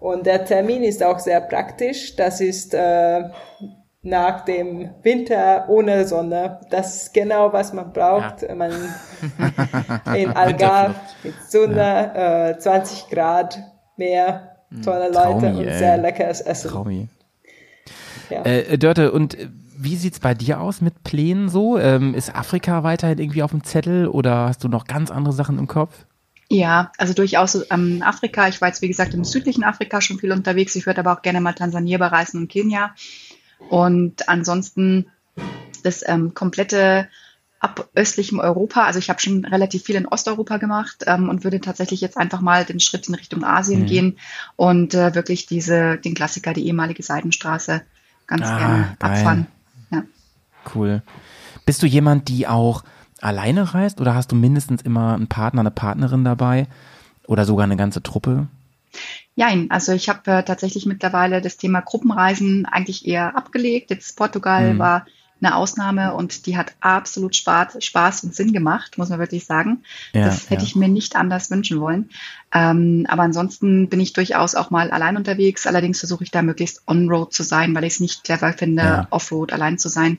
Und der Termin ist auch sehr praktisch. Das ist äh, nach dem Winter ohne Sonne. Das ist genau, was man braucht. Man in Algarve mit Sonne, äh, 20 Grad, Meer, tolle Leute Traumi, und ey. sehr leckeres Essen. Traumi. Ja. Äh, Dörte, und wie sieht's bei dir aus mit Plänen so? Ähm, ist Afrika weiterhin irgendwie auf dem Zettel oder hast du noch ganz andere Sachen im Kopf? Ja, also durchaus ähm, Afrika. Ich war jetzt, wie gesagt, im südlichen Afrika schon viel unterwegs. Ich würde aber auch gerne mal Tansania bereisen und Kenia. Und ansonsten das ähm, komplette ab östlichem Europa. Also ich habe schon relativ viel in Osteuropa gemacht ähm, und würde tatsächlich jetzt einfach mal den Schritt in Richtung Asien Mhm. gehen und äh, wirklich diese, den Klassiker, die ehemalige Seidenstraße, ganz Ah, gerne abfahren. Cool. Bist du jemand, die auch alleine reist oder hast du mindestens immer einen Partner, eine Partnerin dabei oder sogar eine ganze Truppe? Jein, also ich habe äh, tatsächlich mittlerweile das Thema Gruppenreisen eigentlich eher abgelegt. Jetzt Portugal Mhm. war eine Ausnahme und die hat absolut Spaß, Spaß und Sinn gemacht, muss man wirklich sagen. Ja, das hätte ja. ich mir nicht anders wünschen wollen. Ähm, aber ansonsten bin ich durchaus auch mal allein unterwegs. Allerdings versuche ich da möglichst on-road zu sein, weil ich es nicht clever finde, Ja. off-road allein zu sein.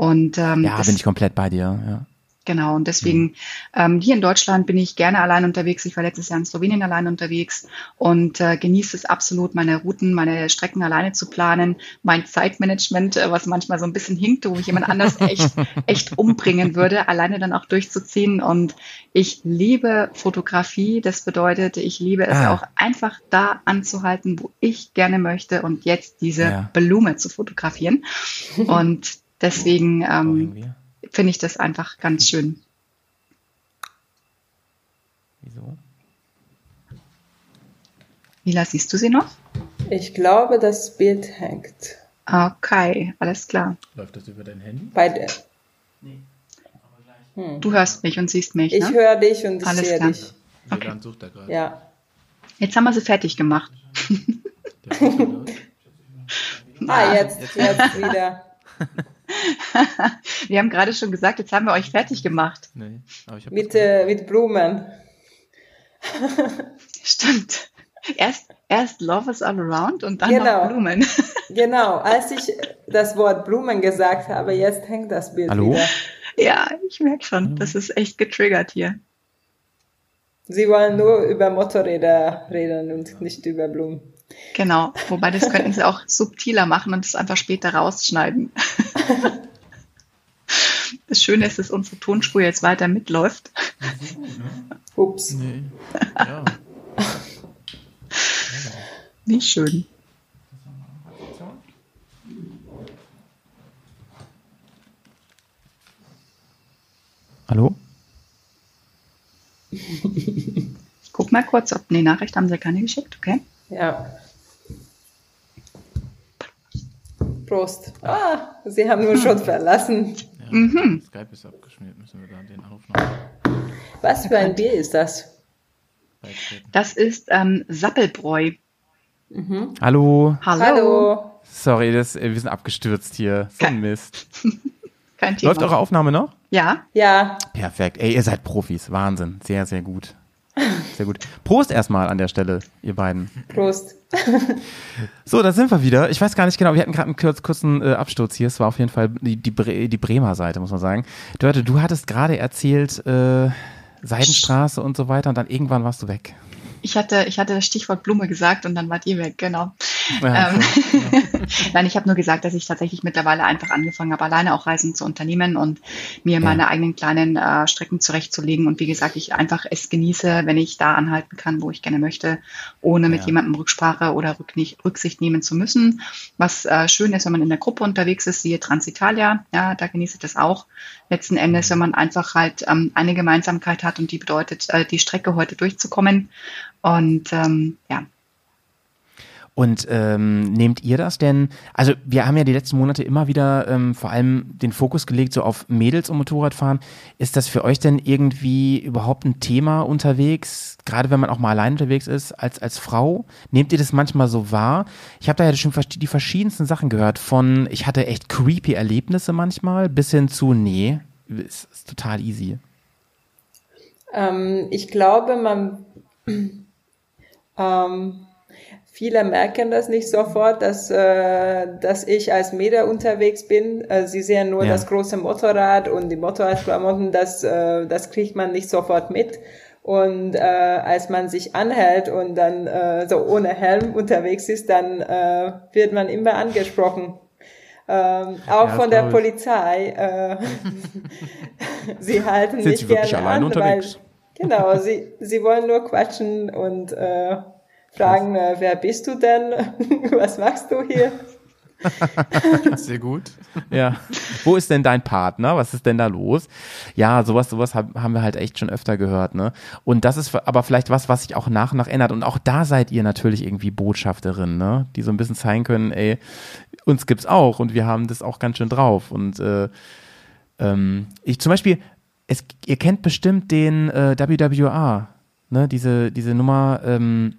Und ähm, Ja, das, bin ich komplett bei dir. Ja. Genau, und deswegen ähm, hier in Deutschland bin ich gerne allein unterwegs. Ich war letztes Jahr in Slowenien allein unterwegs und äh, genieße es absolut, meine Routen, meine Strecken alleine zu planen. Mein Zeitmanagement, äh, was manchmal so ein bisschen hinkt, wo ich jemand anders echt, echt umbringen würde, alleine dann auch durchzuziehen. Und ich liebe Fotografie. Das bedeutet, ich liebe es Ah. auch einfach da anzuhalten, wo ich gerne möchte und jetzt diese Ja. Blume zu fotografieren. Und deswegen ähm, finde ich das einfach ganz schön. Wieso? Mila, siehst du sie noch? Ich glaube, das Bild hängt Okay, alles klar. Läuft das über dein Handy? bei der. Du hörst mich und siehst mich, Ich ne? höre dich und ich Alles sehe klar. dich. WLAN sucht da gerade. Ja. Jetzt haben wir sie fertig gemacht. Ah, jetzt, jetzt wieder. Wir haben gerade schon gesagt, jetzt haben wir euch fertig gemacht. Nee, aber ich hab Mit, äh, mit Blumen. Stimmt. Erst, erst Love is all around und dann Genau. noch Blumen. Genau, als ich das Wort Blumen gesagt habe, jetzt hängt das Bild Hallo? wieder. Ja, ich merke schon, das ist echt getriggert hier. Sie wollen nur über Motorräder reden und nicht über Blumen. Genau. Wobei das könnten sie auch subtiler machen und es einfach später rausschneiden. Das Schöne ist, dass unsere Tonspur jetzt weiter mitläuft. Ups. Nee. Ja. Wie schön. Hallo? Ich guck mal kurz, ob nee, Nachricht haben sie keine geschickt, okay? Ja. Prost. Ah, Sie haben nur schon verlassen. ja. Mhm. Skype ist abgeschmiert, müssen wir da den Anruf noch Was für ein Bier ist das? Das ist ähm, Sappelbräu. Hallo? Hallo. Hallo. Sorry, das, äh, wir sind abgestürzt hier. So ein Mist. Kein Thema. Läuft eure Aufnahme noch? Ja, Ja, Perfekt. Ey, ihr seid Profis. Wahnsinn. Sehr, sehr gut. Sehr gut. Prost erstmal an der Stelle, ihr beiden. Prost. So, da sind wir wieder. Ich weiß gar nicht genau, wir hatten gerade einen kurz, kurzen äh, Absturz hier. Es war auf jeden Fall die, die, die Bremer Seite, muss man sagen. Dörte, du hattest gerade erzählt, äh, Seidenstraße und so weiter und dann irgendwann warst du weg. Ich hatte, ich hatte das Stichwort Blume gesagt und dann wart ihr weg, genau. Ja, Ähm, Nein, ich habe nur gesagt, dass ich tatsächlich mittlerweile einfach angefangen habe, alleine auch Reisen zu unternehmen und mir meine eigenen kleinen äh, Strecken zurechtzulegen. Und wie gesagt, ich einfach es genieße, wenn ich da anhalten kann, wo ich gerne möchte, ohne mit Ja. jemandem Rücksprache oder Rückni- Rücksicht nehmen zu müssen. Was äh, schön ist, wenn man in der Gruppe unterwegs ist, siehe Transitalia, ja, da genieße ich das auch. Letzten Endes, wenn man einfach halt ähm, eine Gemeinsamkeit hat und die bedeutet, äh, die Strecke heute durchzukommen. Und ähm, ja, Und ähm, nehmt ihr das denn? Also wir haben ja die letzten Monate immer wieder ähm, vor allem den Fokus gelegt so auf Mädels und Motorradfahren. Ist das für euch denn irgendwie überhaupt ein Thema unterwegs? Gerade wenn man auch mal allein unterwegs ist als als Frau, nehmt ihr das manchmal so wahr? Ich habe da ja schon die verschiedensten Sachen gehört. Von ich hatte echt creepy Erlebnisse manchmal bis hin zu nee, ist, ist total easy. Ähm, ich glaube, man, ähm, viele merken das nicht sofort, dass, äh, dass ich als Mädel unterwegs bin. Äh, sie sehen nur Ja. das große Motorrad und die Motorradklamotten, das, äh, das kriegt man nicht sofort mit. Und äh, als man sich anhält und dann äh, so ohne Helm unterwegs ist, dann äh, wird man immer angesprochen. Ähm, auch Ja, von der ich. Polizei. Äh, sie halten Sind nicht Sie wirklich gerne allein an, unterwegs? Weil, genau, sie, sie wollen nur quatschen und äh, fragen, äh, wer bist du denn? Was machst du hier? Sehr gut. Ja. Wo ist denn dein Partner? Was ist denn da los? Ja, sowas, sowas hab, haben wir halt echt schon öfter gehört, ne? Und das ist aber vielleicht was, was sich auch nach und nach ändert. Und auch da seid ihr natürlich irgendwie Botschafterin, ne? Die so ein bisschen zeigen können, ey, uns gibt's auch und wir haben das auch ganz schön drauf. Und äh, ähm, ich zum Beispiel, es, ihr kennt bestimmt den äh, WWA, ne? Diese, diese Nummer ähm,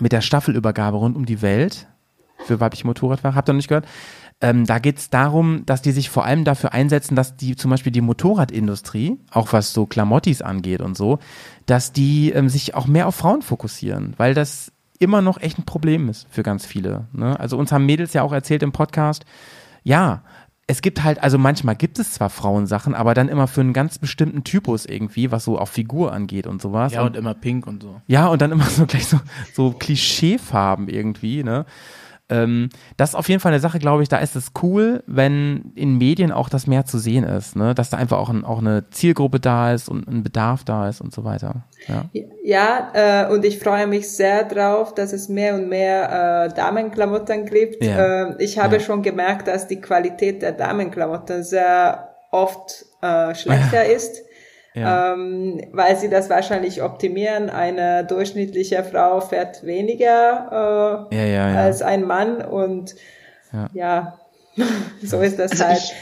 mit der Staffelübergabe rund um die Welt für weibliche Motorradfahrer. Habt ihr noch nicht gehört? Ähm, da geht es darum, dass die sich vor allem dafür einsetzen, dass die zum Beispiel die Motorradindustrie, auch was so Klamottis angeht und so, dass die ähm, sich auch mehr auf Frauen fokussieren, weil das immer noch echt ein Problem ist für ganz viele. Ne? Also uns haben Mädels ja auch erzählt im Podcast, ja, es gibt halt, also manchmal gibt es zwar Frauensachen, aber dann immer für einen ganz bestimmten Typus irgendwie, was so auf Figur angeht und sowas. Ja, und immer pink und so. Ja, und dann immer so gleich so, so Klischeefarben irgendwie, ne? Ähm, das ist auf jeden Fall eine Sache, glaube ich, da ist es cool, wenn in Medien auch das mehr zu sehen ist, ne? Dass da einfach auch, ein, auch eine Zielgruppe da ist und ein Bedarf da ist und so weiter. Ja, Ja, äh, und ich freue mich sehr drauf, dass es mehr und mehr äh, Damenklamotten gibt. Ja. Äh, ich habe Ja. schon gemerkt, dass die Qualität der Damenklamotten sehr oft äh, schlechter ist. Ja. Ähm, weil sie das wahrscheinlich optimieren. Eine durchschnittliche Frau fährt weniger äh, Ja, ja, ja. als ein Mann und Ja. ja, so ist das Also halt. ich,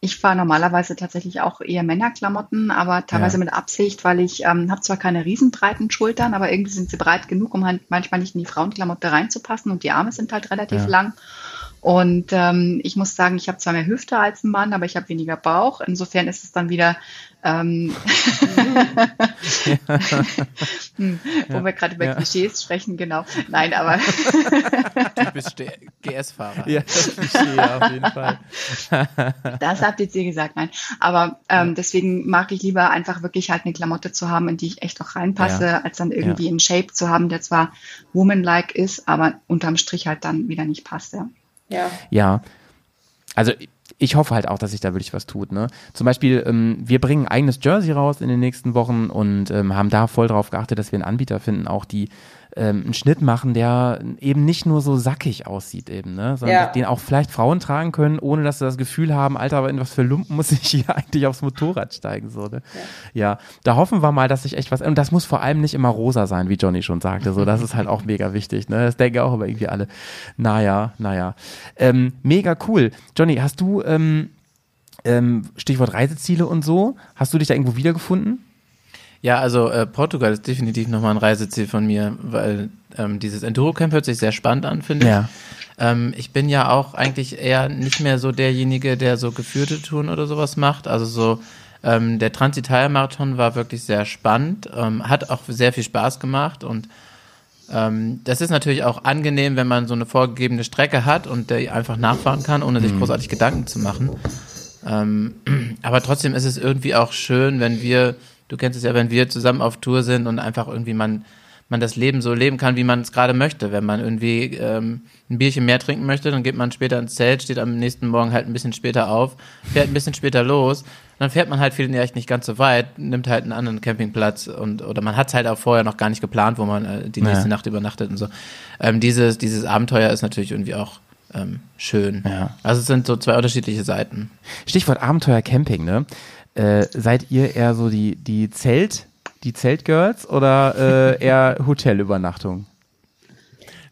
ich fahre normalerweise tatsächlich auch eher Männerklamotten, aber teilweise Ja. mit Absicht, weil ich ähm, habe zwar keine riesenbreiten Schultern, aber irgendwie sind sie breit genug, um halt manchmal nicht in die Frauenklamotte reinzupassen und die Arme sind halt relativ Ja. lang. Und ähm, ich muss sagen, ich habe zwar mehr Hüfte als ein Mann, aber ich habe weniger Bauch. Insofern ist es dann wieder, ähm, hm, wo wir gerade über Ja. Klischees sprechen, genau. Nein, aber Du bist GS-Fahrer. Ja, das Klischee auf jeden Fall. Das habt jetzt ihr gesagt, nein. Aber ähm, deswegen mag ich lieber einfach wirklich halt eine Klamotte zu haben, in die ich echt auch reinpasse, Ja. als dann irgendwie einen Shape zu haben, der zwar womanlike ist, aber unterm Strich halt dann wieder nicht passt. Ja. ja. Ja, also ich hoffe halt auch, dass sich da wirklich was tut. Ne? Zum Beispiel, ähm, wir bringen ein eigenes Jersey raus in den nächsten Wochen und ähm, haben da voll drauf geachtet, dass wir einen Anbieter finden, auch die ähm, einen Schnitt machen, der eben nicht nur so sackig aussieht eben, ne? sondern Ja. den auch vielleicht Frauen tragen können, ohne dass sie das Gefühl haben, Alter, aber in was für Lumpen muss ich hier eigentlich aufs Motorrad steigen. So, ne? ja. da hoffen wir mal, dass sich echt was, und das muss vor allem nicht immer rosa sein, wie Johnny schon sagte, so, das ist halt auch mega wichtig, ne? das denken auch aber irgendwie alle. Naja, naja. Ähm, mega cool. Johnny, hast du, ähm, ähm, Stichwort Reiseziele und so, hast du dich da irgendwo wiedergefunden? Ja, also äh, Portugal ist definitiv nochmal ein Reiseziel von mir, weil ähm, dieses Enduro-Camp hört sich sehr spannend an, finde ich. Ja. Ähm, ich bin ja auch eigentlich eher nicht mehr so derjenige, der so geführte Touren oder sowas macht. Also so ähm, der Trans-Italien-Marathon war wirklich sehr spannend, ähm, hat auch sehr viel Spaß gemacht und ähm, das ist natürlich auch angenehm, wenn man so eine vorgegebene Strecke hat und der einfach nachfahren kann, ohne sich großartig Gedanken zu machen. Ähm, aber trotzdem ist es irgendwie auch schön, wenn wir, du kennst es ja, wenn wir zusammen auf Tour sind und einfach irgendwie man, man das Leben so leben kann, wie man es gerade möchte. Wenn man irgendwie ähm, ein Bierchen mehr trinken möchte, dann geht man später ins Zelt, steht am nächsten Morgen halt ein bisschen später auf, fährt ein bisschen später los. Dann fährt man halt vielleicht nicht ganz so weit, nimmt halt einen anderen Campingplatz und oder man hat es halt auch vorher noch gar nicht geplant, wo man äh, die nächste Ja. Nacht übernachtet und so. Ähm, dieses, dieses Abenteuer ist natürlich irgendwie auch ähm, schön. Ja. Also es sind so zwei unterschiedliche Seiten. Stichwort Abenteuer Camping, ne? Äh, seid ihr eher so die, die Zelt, die Zeltgirls oder äh, eher Hotelübernachtung?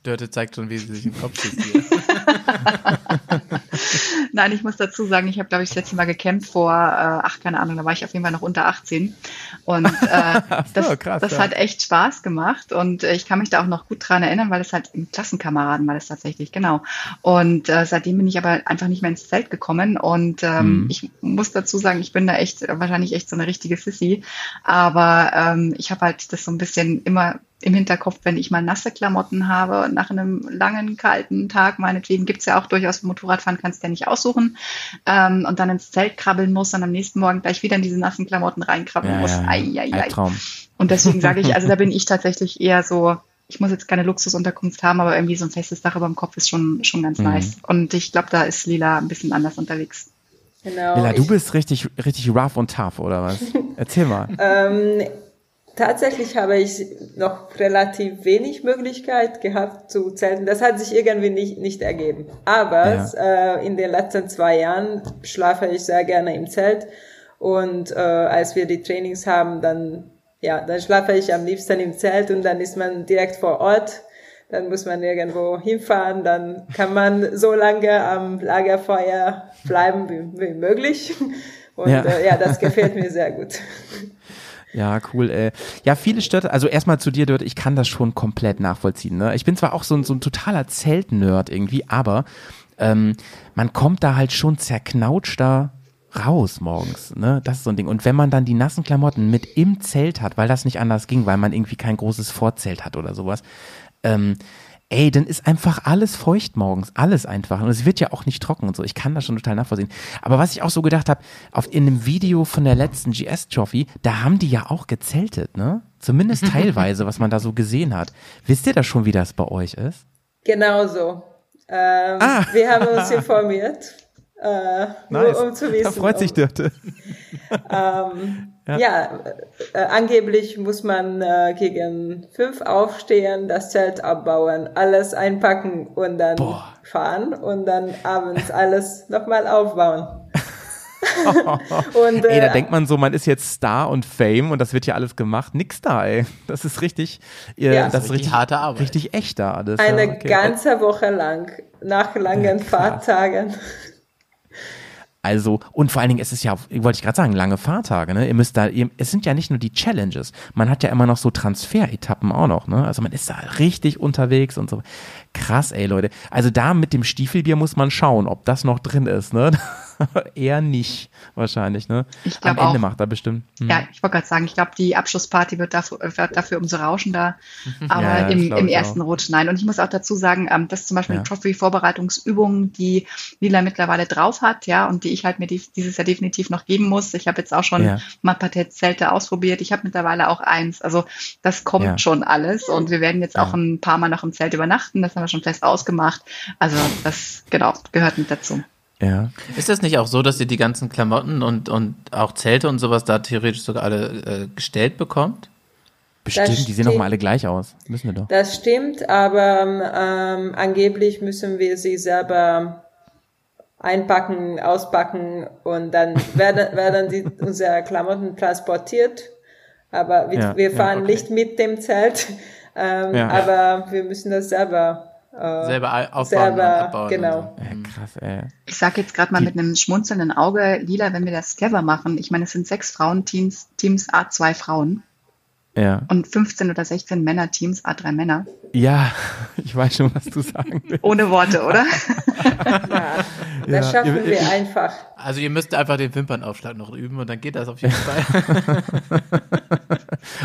Dörte zeigt schon, wie sie sich im Kopf schießt hier. Nein, ich muss dazu sagen, ich habe, glaube ich, das letzte Mal gecampt vor, äh, ach, keine Ahnung, da war ich auf jeden Fall noch unter 18. Und äh, das, krass, das ja. hat echt Spaß gemacht. Und äh, ich kann mich da auch noch gut dran erinnern, weil es halt im Klassenkameraden war das tatsächlich, genau. Und äh, seitdem bin ich aber einfach nicht mehr ins Zelt gekommen. Und ähm, Mhm. ich muss dazu sagen, ich bin da echt, wahrscheinlich echt so eine richtige Sissy. Aber ähm, ich habe halt das so ein bisschen immer im Hinterkopf, wenn ich mal nasse Klamotten habe, nach einem langen, kalten Tag, meinetwegen gibt's ja auch durchaus Motorradfahren, kannst du ja nicht aussuchen, ähm, und dann ins Zelt krabbeln muss und am nächsten Morgen gleich wieder in diese nassen Klamotten reinkrabbeln muss. Ei, ei, ei. Albtraum. Und deswegen sage ich, also da bin ich tatsächlich eher so, ich muss jetzt keine Luxusunterkunft haben, aber irgendwie so ein festes Dach über dem Kopf ist schon, schon ganz Mhm. nice. Und ich glaube, da ist Lila ein bisschen anders unterwegs. Genau. Lilla, du bist richtig, richtig rough und tough, oder was? Erzähl mal. Ähm, tatsächlich habe ich noch relativ wenig Möglichkeit gehabt zu zelten. Das hat sich irgendwie nicht, nicht ergeben. Aber Ja. äh, in den letzten zwei Jahren schlafe ich sehr gerne im Zelt. Und äh, als wir die Trainings haben, dann, ja, dann schlafe ich am liebsten im Zelt und dann ist man direkt vor Ort. Dann muss man irgendwo hinfahren, dann kann man so lange am Lagerfeuer bleiben wie, wie möglich. Und Ja. Äh, ja, das gefällt mir sehr gut. Ja, cool. Äh. Ja, viele Städte, also erstmal zu dir, Dört, ich kann das schon komplett nachvollziehen. Ne? Ich bin zwar auch so ein, so ein totaler Zeltnerd irgendwie, aber ähm, man kommt da halt schon zerknautschter raus morgens, ne? Das ist so ein Ding. Und wenn man dann die nassen Klamotten mit im Zelt hat, weil das nicht anders ging, weil man irgendwie kein großes Vorzelt hat oder sowas, ähm, ey, dann ist einfach alles feucht morgens, alles einfach. Und es wird ja auch nicht trocken und so. Ich kann das schon total nachvollziehen. Aber was ich auch so gedacht habe, auf in dem Video von der letzten GS Trophy, da haben die ja auch gezeltet, ne? Zumindest teilweise, was man da so gesehen hat. Wisst ihr da schon, wie das bei euch ist? Genau so. Ähm, Ah. Wir haben uns informiert, äh, nur um zu wissen. Da freut sich Dörte. Ähm, ja, äh, angeblich muss man äh, gegen fünf aufstehen, das Zelt abbauen, alles einpacken und dann Boah. fahren und dann abends alles nochmal aufbauen. und, Ey, da äh, denkt man so, man ist jetzt Star und Fame und das wird ja alles gemacht. Nix da, ey. Das ist richtig, ihr, Ja. das ist Richtig richtig harte Arbeit. Richtig echt da alles. eine ja, okay. ganze Woche lang, nach langen Fahrtagen. Also, und vor allen Dingen, es ist ja, wollte ich gerade sagen, lange Fahrtage, ne? Ihr müsst da, ihr, es sind ja nicht nur die Challenges, man hat ja immer noch so Transferetappen auch noch, ne? Also man ist da richtig unterwegs und so. Krass, ey, Leute. Also da mit dem Stiefelbier muss man schauen, ob das noch drin ist, ne? Eher nicht, wahrscheinlich, ne? Ich Am Ende auch. macht er bestimmt. Hm. Ja, ich wollte gerade sagen, ich glaube, die Abschlussparty wird dafür, wird dafür umso rauschender. Aber Ja, im, im ersten auch. Rutsch nein. Und ich muss auch dazu sagen, ähm, das ist zum Beispiel Ja. eine Trophy-Vorbereitungsübung, die Lila mittlerweile drauf hat, ja, und die ich halt mir die, dieses Jahr definitiv noch geben muss. Ich habe jetzt auch schon Ja. mal ein paar Zelte ausprobiert. Ich habe mittlerweile auch eins. Also das kommt Ja. schon alles. Und wir werden jetzt Ja. auch ein paar Mal noch im Zelt übernachten. Das haben wir schon fest ausgemacht. Also das, genau, gehört mit dazu. Ja. Ist das nicht auch so, dass ihr die ganzen Klamotten und, und auch Zelte und sowas da theoretisch sogar alle äh, gestellt bekommt? Bestimmt, die sehen doch mal alle gleich aus. Müssen wir doch. Das stimmt, aber ähm, angeblich müssen wir sie selber einpacken, auspacken und dann werden, werden die, unsere Klamotten transportiert. Aber wir, Ja, wir ja, fahren okay. nicht mit dem Zelt, ähm, Ja. aber wir müssen das selber. Äh, Selber au- aufbauen selber, und abbauen. genau. Und so. Ja, krass, ey. Ich sage jetzt gerade mal mit einem schmunzelnden Auge, Lila, wenn wir das clever machen. Ich meine, es sind sechs Frauenteams, Teams A2 Frauen Ja. und 15 oder 16 Männerteams A3 Männer. Ja, ich weiß schon, was du sagen willst. Ohne Worte, oder? Ja, Ja, das schaffen ihr- wir ich- einfach. Also ihr müsst einfach den Wimpernaufschlag noch üben und dann geht das auf jeden Fall.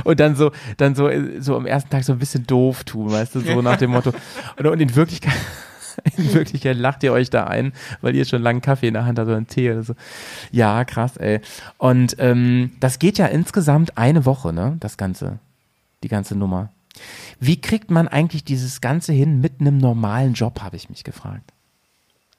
Und dann so, dann so, so am ersten Tag so ein bisschen doof tun, weißt du, so nach dem Motto. Und, und in Wirklichkeit, in Wirklichkeit lacht ihr euch da ein, weil ihr schon langen Kaffee in der Hand habt oder einen Tee oder so. Ja, krass, ey. Und ähm, das geht ja insgesamt eine Woche, ne? Das Ganze. Die ganze Nummer. Wie kriegt man eigentlich dieses Ganze hin mit einem normalen Job, habe ich mich gefragt.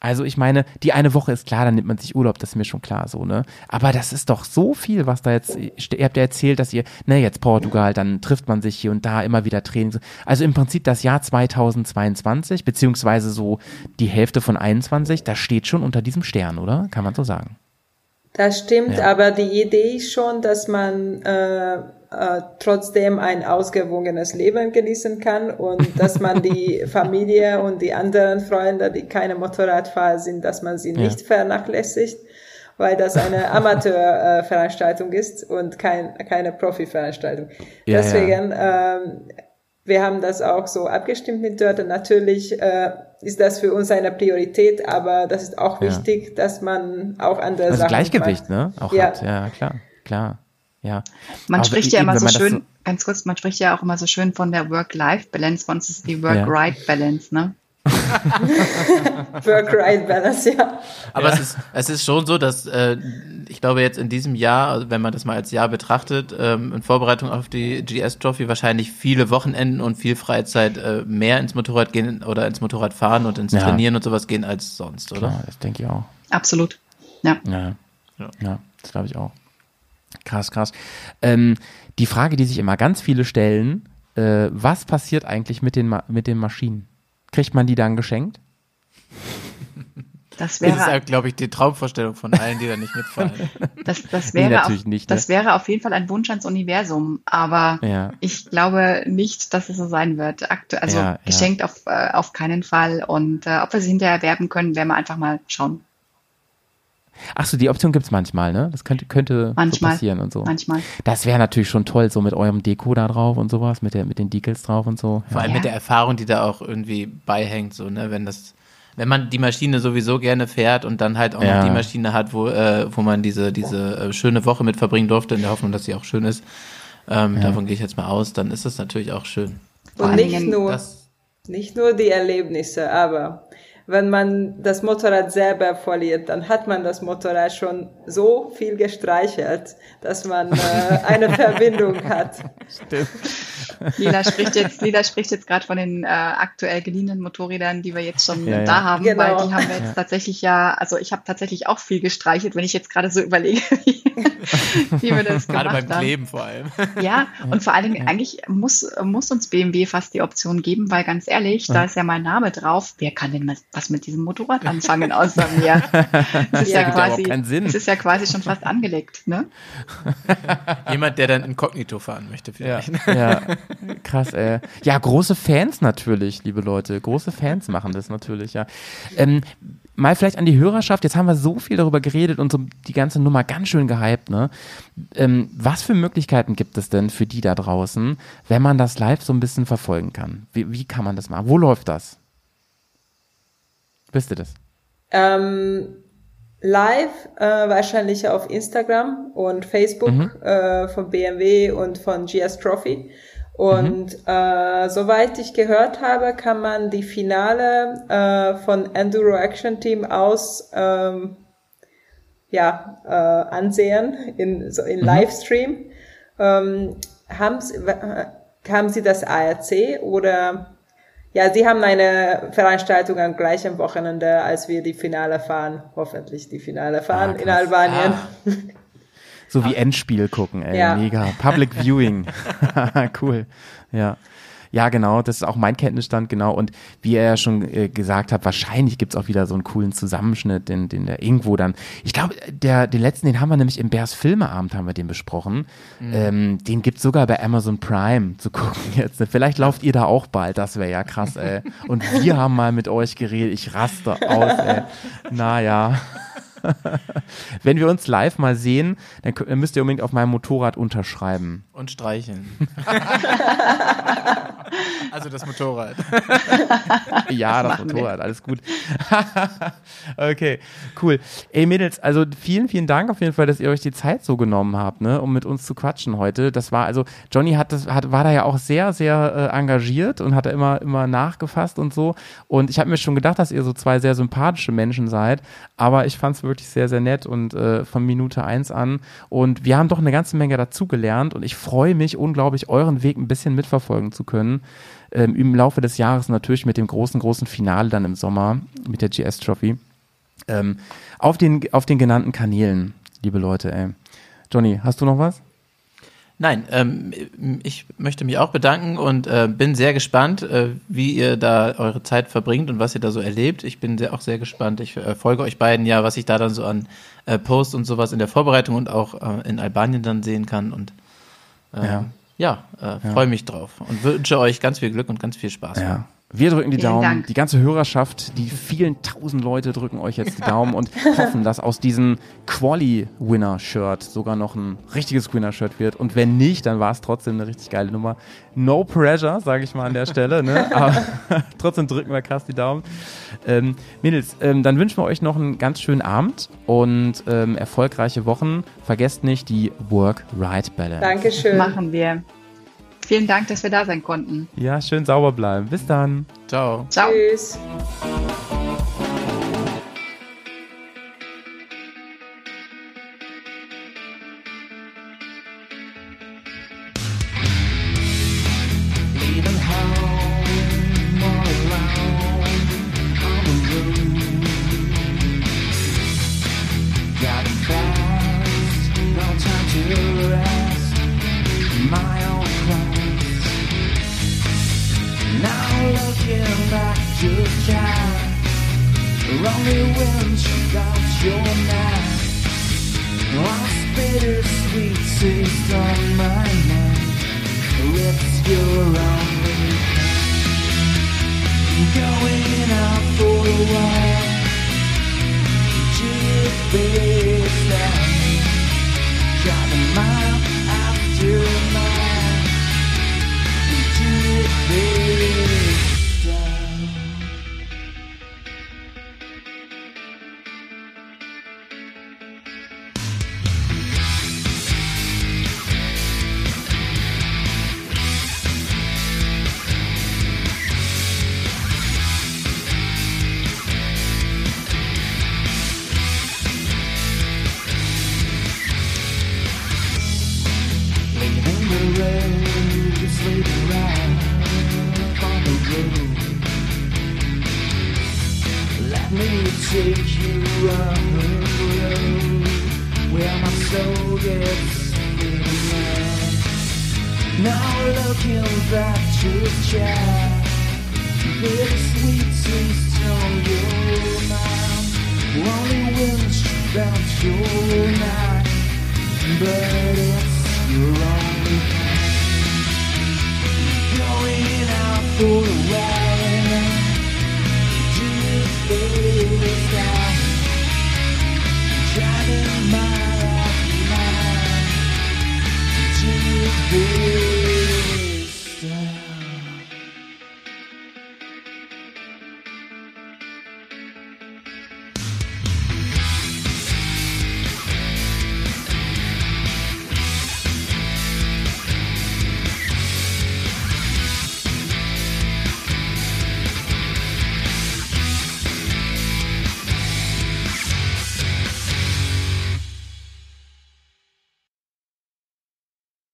Also ich meine, die eine Woche ist klar, dann nimmt man sich Urlaub, das ist mir schon klar so, ne? Aber das ist doch so viel, was da jetzt, ihr habt ja erzählt, dass ihr, ne, jetzt Portugal, dann trifft man sich hier und da immer wieder Training. Also im Prinzip das Jahr 2022, beziehungsweise so die Hälfte von 21, das steht schon unter diesem Stern, oder? Kann man so sagen. Das stimmt, Ja. aber die Idee ist schon, dass man äh, äh, trotzdem ein ausgewogenes Leben genießen kann und dass man die Familie und die anderen Freunde, die keine Motorradfahrer sind, dass man sie Ja. nicht vernachlässigt, weil das eine Amateurveranstaltung äh, Veranstaltung ist und kein, keine Profi-Veranstaltung. Ja, Deswegen, Ähm, wir haben das auch so abgestimmt mit Dörte. Natürlich äh, ist das für uns eine Priorität, aber das ist auch Ja. wichtig, dass man auch andere Also Sachen Gleichgewicht, macht. ne? Auch Ja. hat. Ja, klar, klar. Ja. Man Aber spricht ja eben, immer so schön, ganz kurz, man spricht ja auch immer so schön von der Work-Life-Balance, uns ist es die Ja. Work-Right-Balance, ne? Work-Right-Balance, ja. Aber es, ist, es ist schon so, dass äh, ich glaube jetzt in diesem Jahr, also wenn man das mal als Jahr betrachtet, ähm, in Vorbereitung auf die GS Trophy wahrscheinlich viele Wochenenden und viel Freizeit äh, mehr ins Motorrad gehen oder ins Motorrad fahren und ins Ja. Trainieren und sowas gehen als sonst, oder? Klar, das denke ich auch. Absolut. Ja. Ja, Ja. ja. das glaube ich auch. Krass, krass. Ähm, die Frage, die sich immer ganz viele stellen, äh, was passiert eigentlich mit den, Ma mit den Maschinen? Kriegt man die dann geschenkt? Das Das ist ja, wäre, glaube ich, die Traumvorstellung von allen, die da nicht mitfahren. das, das Nee, wäre, natürlich auf, nicht, ne? das wäre auf jeden Fall ein Wunsch ans Universum, aber Ja. ich glaube nicht, dass es so sein wird. Aktu also Ja, ja. geschenkt auf, äh, auf keinen Fall und äh, ob wir sie hinterher erwerben können, werden wir einfach mal schauen. Ach so, die Option gibt's manchmal, ne? Das könnte, könnte so Manchmal. passieren und so. Manchmal. Das wäre natürlich schon toll, so mit eurem Deko da drauf und sowas, mit, der, mit den Decals drauf und so. Vor allem Ja. mit der Erfahrung, die da auch irgendwie beihängt, so, ne, wenn das, wenn man die Maschine sowieso gerne fährt und dann halt auch Ja. noch die Maschine hat, wo, äh, wo man diese, diese äh, schöne Woche mit verbringen durfte, in der Hoffnung, dass sie auch schön ist, ähm, davon gehe ich jetzt mal aus, dann ist das natürlich auch schön. Und nicht nur, nicht nur die Erlebnisse, aber wenn man das Motorrad selber verliert, dann hat man das Motorrad schon so viel gestreichelt, dass man äh, eine Verbindung hat. Stimmt. Lila spricht jetzt, Lila spricht jetzt gerade von den äh, aktuell geliehenen Motorrädern, die wir jetzt schon Ja, ja. da haben, Genau. weil die haben wir jetzt tatsächlich ja, also ich habe tatsächlich auch viel gestreichelt, wenn ich jetzt gerade so überlege, wie, wie wir das Gerade gemacht beim haben. Kleben vor allem. Ja, und vor allen Dingen, eigentlich muss, muss uns BMW fast die Option geben, weil ganz ehrlich, da ist ja mein Name drauf. Wer kann denn was- was mit diesem Motorrad anfangen außer mir? Es ist ja, ja quasi, überhaupt keinen Sinn. es ist ja quasi schon fast angelegt, ne? Jemand, der dann inkognito fahren möchte Ja, vielleicht. ja, krass, ey. Ja, große Fans natürlich, liebe Leute. Große Fans machen das natürlich, ja. Ähm, mal vielleicht an die Hörerschaft, jetzt haben wir so viel darüber geredet und so die ganze Nummer ganz schön gehypt, ne? Ähm, was für Möglichkeiten gibt es denn für die da draußen, wenn man das live so ein bisschen verfolgen kann? Wie, wie kann man das machen? Wo läuft das? Wisst ihr das? Ähm, live äh, wahrscheinlich auf Instagram und Facebook äh, von BMW und von GS Trophy. Und äh, soweit ich gehört habe, kann man die Finale äh, von Enduro Action Team aus ähm, ja, äh, ansehen in, so in Livestream. Ähm, haben, Sie, äh, haben Sie das ARC oder ja, Sie haben eine Veranstaltung am gleichen Wochenende, als wir die Finale fahren, hoffentlich die Finale fahren in krass. Albanien. So wie Endspiel gucken, ey. Ja. Mega. Public Viewing. cool. Ja. Ja, genau, das ist auch mein Kenntnisstand, genau. Und wie er ja schon äh, gesagt hat, wahrscheinlich gibt's auch wieder so einen coolen Zusammenschnitt, den, den der irgendwo dann. Ich glaube, der, den letzten, den haben wir nämlich im Bärs Filmeabend haben wir den besprochen. Ähm, den gibt's sogar bei Amazon Prime zu gucken jetzt. Vielleicht lauft ihr da auch bald, das wäre ja krass, ey. Und wir haben mal mit euch geredet, ich raste aus, ey. Naja. Wenn wir uns live mal sehen, dann müsst ihr unbedingt auf meinem Motorrad unterschreiben. Und streicheln. also das Motorrad. Ja, das machen wir. Motorrad, alles gut. okay, cool. Ey Mädels, also vielen, vielen Dank auf jeden Fall, dass ihr euch die Zeit so genommen habt, ne, um mit uns zu quatschen heute. Das war also, Johnny hat das, hat, war da ja auch sehr, sehr äh, engagiert und hat da immer, immer nachgefasst und so. Und ich habe mir schon gedacht, dass ihr so zwei sehr sympathische Menschen seid, aber ich fand es wirklich sehr, sehr nett und äh, von Minute eins an. Und wir haben doch eine ganze Menge dazugelernt und ich freue mich unglaublich, euren Weg ein bisschen mitverfolgen zu können ähm, im Laufe des Jahres natürlich mit dem großen, großen Finale dann im Sommer mit der GS Trophy. Ähm, auf, den, auf den genannten Kanälen, liebe Leute, ey. Johnny, hast du noch was? Nein, ähm, ich möchte mich auch bedanken und äh, bin sehr gespannt, äh, wie ihr da eure Zeit verbringt und was ihr da so erlebt. Ich bin sehr, auch sehr gespannt. Ich äh, folge euch beiden ja, was ich da dann so an äh, Posts und sowas in der Vorbereitung und auch äh, in Albanien dann sehen kann. Und äh, Ja. ja, äh, freue mich drauf und wünsche euch ganz viel Glück und ganz viel Spaß. Ja. Wir drücken die Vielen Daumen, Dank. die ganze Hörerschaft, die vielen tausend Leute drücken euch jetzt die Daumen und hoffen, dass aus diesem Quali-Winner-Shirt sogar noch ein richtiges Winner-Shirt wird. Und wenn nicht, dann war es trotzdem eine richtig geile Nummer. No pressure, sage ich mal an der Stelle, ne? aber trotzdem drücken wir krass die Daumen. Ähm, Mädels, ähm, dann wünschen wir euch noch einen ganz schönen Abend und ähm, erfolgreiche Wochen. Vergesst nicht die Work-Ride-Balance. Dankeschön. Machen wir. Vielen Dank, dass wir da sein konnten. Ja, schön sauber bleiben. Bis dann. Ciao. Ciao. Tschüss. Leaving home all alone only will.